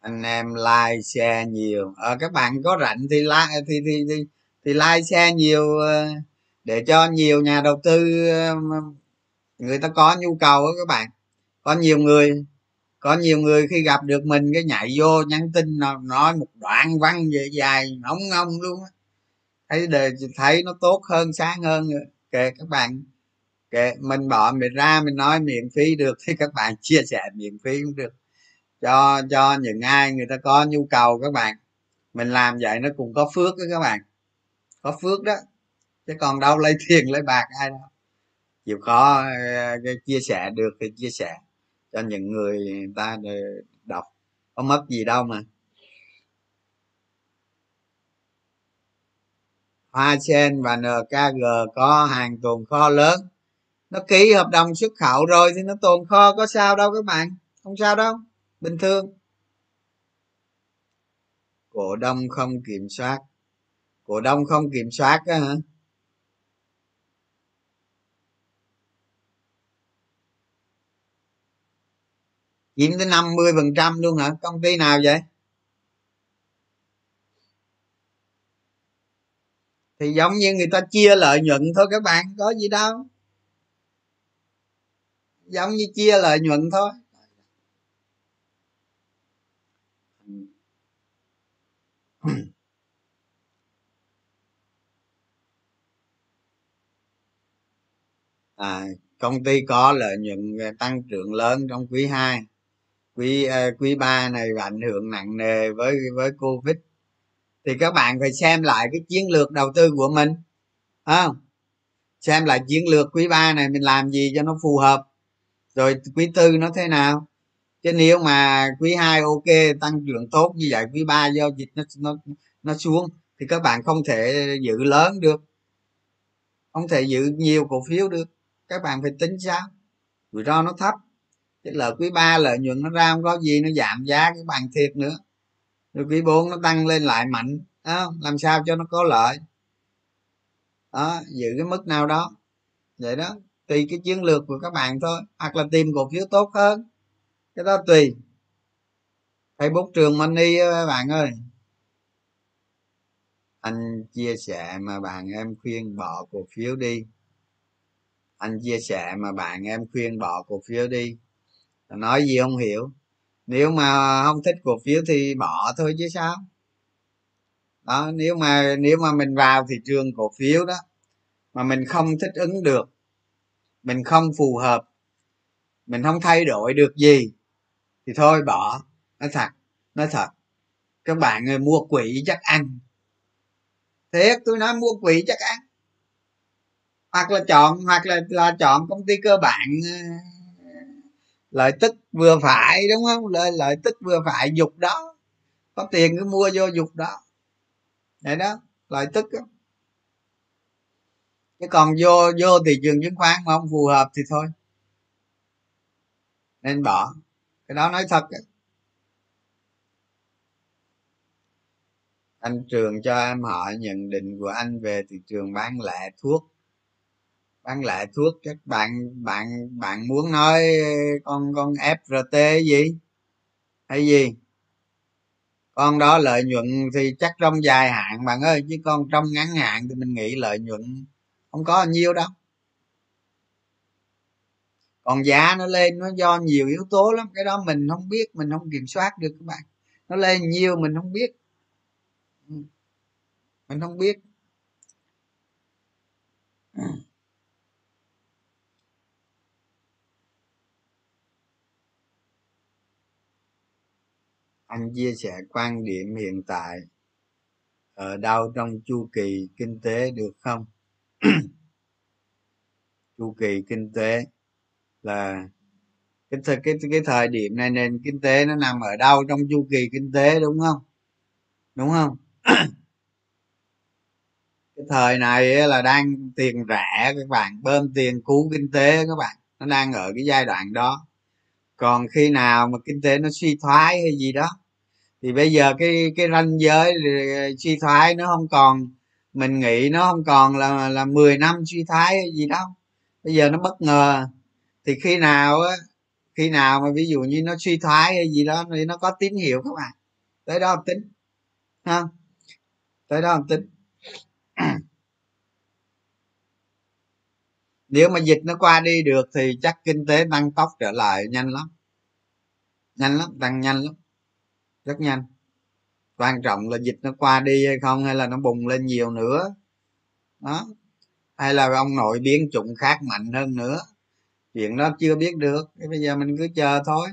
Anh em like share nhiều. Ờ, à, các bạn có rảnh thì like thì thì thì, thì like share nhiều ờ, để cho nhiều nhà đầu tư ờ, người ta có nhu cầu đó các bạn. Có nhiều người, có nhiều người khi gặp được mình cái nhảy vô nhắn tin nói một đoạn văn về dài ngóng ngông luôn á. Thấy đề, thấy nó tốt hơn, sáng hơn kệ các bạn, kệ mình bỏ mình ra, mình nói miễn phí được thì các bạn chia sẻ miễn phí cũng được. Cho cho những ai người ta có nhu cầu các bạn, mình làm vậy nó cũng có phước đó các bạn. Có phước đó, chứ còn đâu lấy tiền lấy bạc ai đâu chịu khó ờ, chia sẻ được thì chia sẻ cho những người, người ta đọc. Có mất gì đâu mà. Hoa sen và nkg có hàng tồn kho lớn. Nó ký hợp đồng xuất khẩu rồi thì nó tồn kho có sao đâu các bạn. Không sao đâu. Bình thường. Cổ đông không kiểm soát. Cổ đông không kiểm soát á hả? Chiếm tới 50 phần trăm luôn hả? Công ty nào vậy? Thì giống như người ta chia lợi nhuận thôi các bạn có gì đâu. Giống như chia lợi nhuận thôi. À, công ty có lợi nhuận tăng trưởng lớn trong quý 2 quý ờ, quý ba này ảnh hưởng nặng nề với với covid. Thì các bạn phải xem lại cái chiến lược đầu tư của mình không? Xem lại chiến lược quý ba này mình làm gì cho nó phù hợp. Rồi quý tư nó thế nào? Chứ nếu mà quý 2 ok, tăng trưởng tốt như vậy, quý 3 do dịch nó nó nó xuống, thì các bạn không thể giữ lớn được. Không thể giữ nhiều cổ phiếu được. Các bạn phải tính sao rủi ro nó thấp chứ lợi quý ba lợi nhuận nó ra không có gì nó giảm giá cái bằng thiệt nữa. Rồi quý bốn nó tăng lên lại mạnh đó, làm sao cho nó có lợi? Đó giữ cái mức nào đó. Vậy đó tùy cái chiến lược của các bạn thôi. Hoặc là tìm cổ phiếu tốt hơn. Cái đó tùy. Facebook trường money các bạn ơi. Anh chia sẻ mà bạn em khuyên bỏ cổ phiếu đi. Anh chia sẻ mà bạn em khuyên bỏ cổ phiếu đi nói gì không hiểu. Nếu mà không thích cổ phiếu thì bỏ thôi chứ sao. Đó, nếu mà nếu mà mình vào thị trường cổ phiếu đó, mà mình không thích ứng được, mình không phù hợp, mình không thay đổi được gì, thì thôi bỏ. Nói thật nói thật, các bạn người mua quỹ chắc ăn. Thiệt, tôi nói mua quỹ chắc ăn. Hoặc là chọn, hoặc là là chọn công ty cơ bản ờ, lợi tức vừa phải, đúng không? Lợi lợi tức vừa phải, dục đó. Có tiền cứ mua vô dục đó. Vậy đó, lợi tức đó. chứ còn vô vô thị trường chứng khoán mà không phù hợp thì thôi. Nên bỏ. Cái đó nói thật đó. anh trường cho em hỏi nhận định của anh về thị trường bán lẻ thuốc bán lẻ thuốc các bạn bạn bạn muốn nói con con frt gì? Hay gì? Con đó lợi nhuận thì chắc trong dài hạn bạn ơi, chứ con trong ngắn hạn thì mình nghĩ lợi nhuận không có nhiêu đâu. Còn giá nó lên, nó do nhiều yếu tố lắm, cái đó mình không biết, mình không kiểm soát được các bạn. Nó lên nhiều mình không biết. Ừ. Mình không biết. Ừ. anh chia sẻ quan điểm hiện tại ở đâu trong chu kỳ kinh tế được không? Chu kỳ kinh tế là cái thời, cái cái thời điểm này nền kinh tế nó nằm ở đâu trong chu kỳ kinh tế, đúng không? Đúng không? Cái thời này là đang tiền rẻ, các bạn, bơm tiền cứu kinh tế, các bạn. Nó đang ở cái giai đoạn đó còn khi nào mà kinh tế nó suy thoái hay gì đó, thì bây giờ cái cái ranh giới ờ, suy thoái nó không còn, mình nghĩ nó không còn là là 10 năm suy thoái hay gì đâu bây giờ nó bất ngờ. Thì khi nào á, khi nào mà ví dụ như nó suy thoái hay gì đó, thì nó có tín hiệu các bạn à? tới đó tính ha? Tới đó tính nếu mà dịch nó qua đi được thì chắc kinh tế tăng tốc trở lại nhanh lắm. Nhanh lắm, tăng nhanh lắm. Rất nhanh. Quan trọng là dịch nó qua đi hay không hay là nó bùng lên nhiều nữa. Đó. Hay là ông nội biến chủng khác mạnh hơn nữa. Chuyện đó chưa biết được. Bây giờ mình cứ chờ thôi.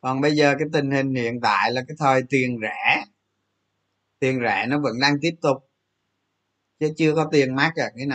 Còn bây giờ cái tình hình hiện tại là cái thời tiền rẻ. Tiền rẻ nó vẫn đang tiếp tục. Chứ chưa có tiền mắc à cái này.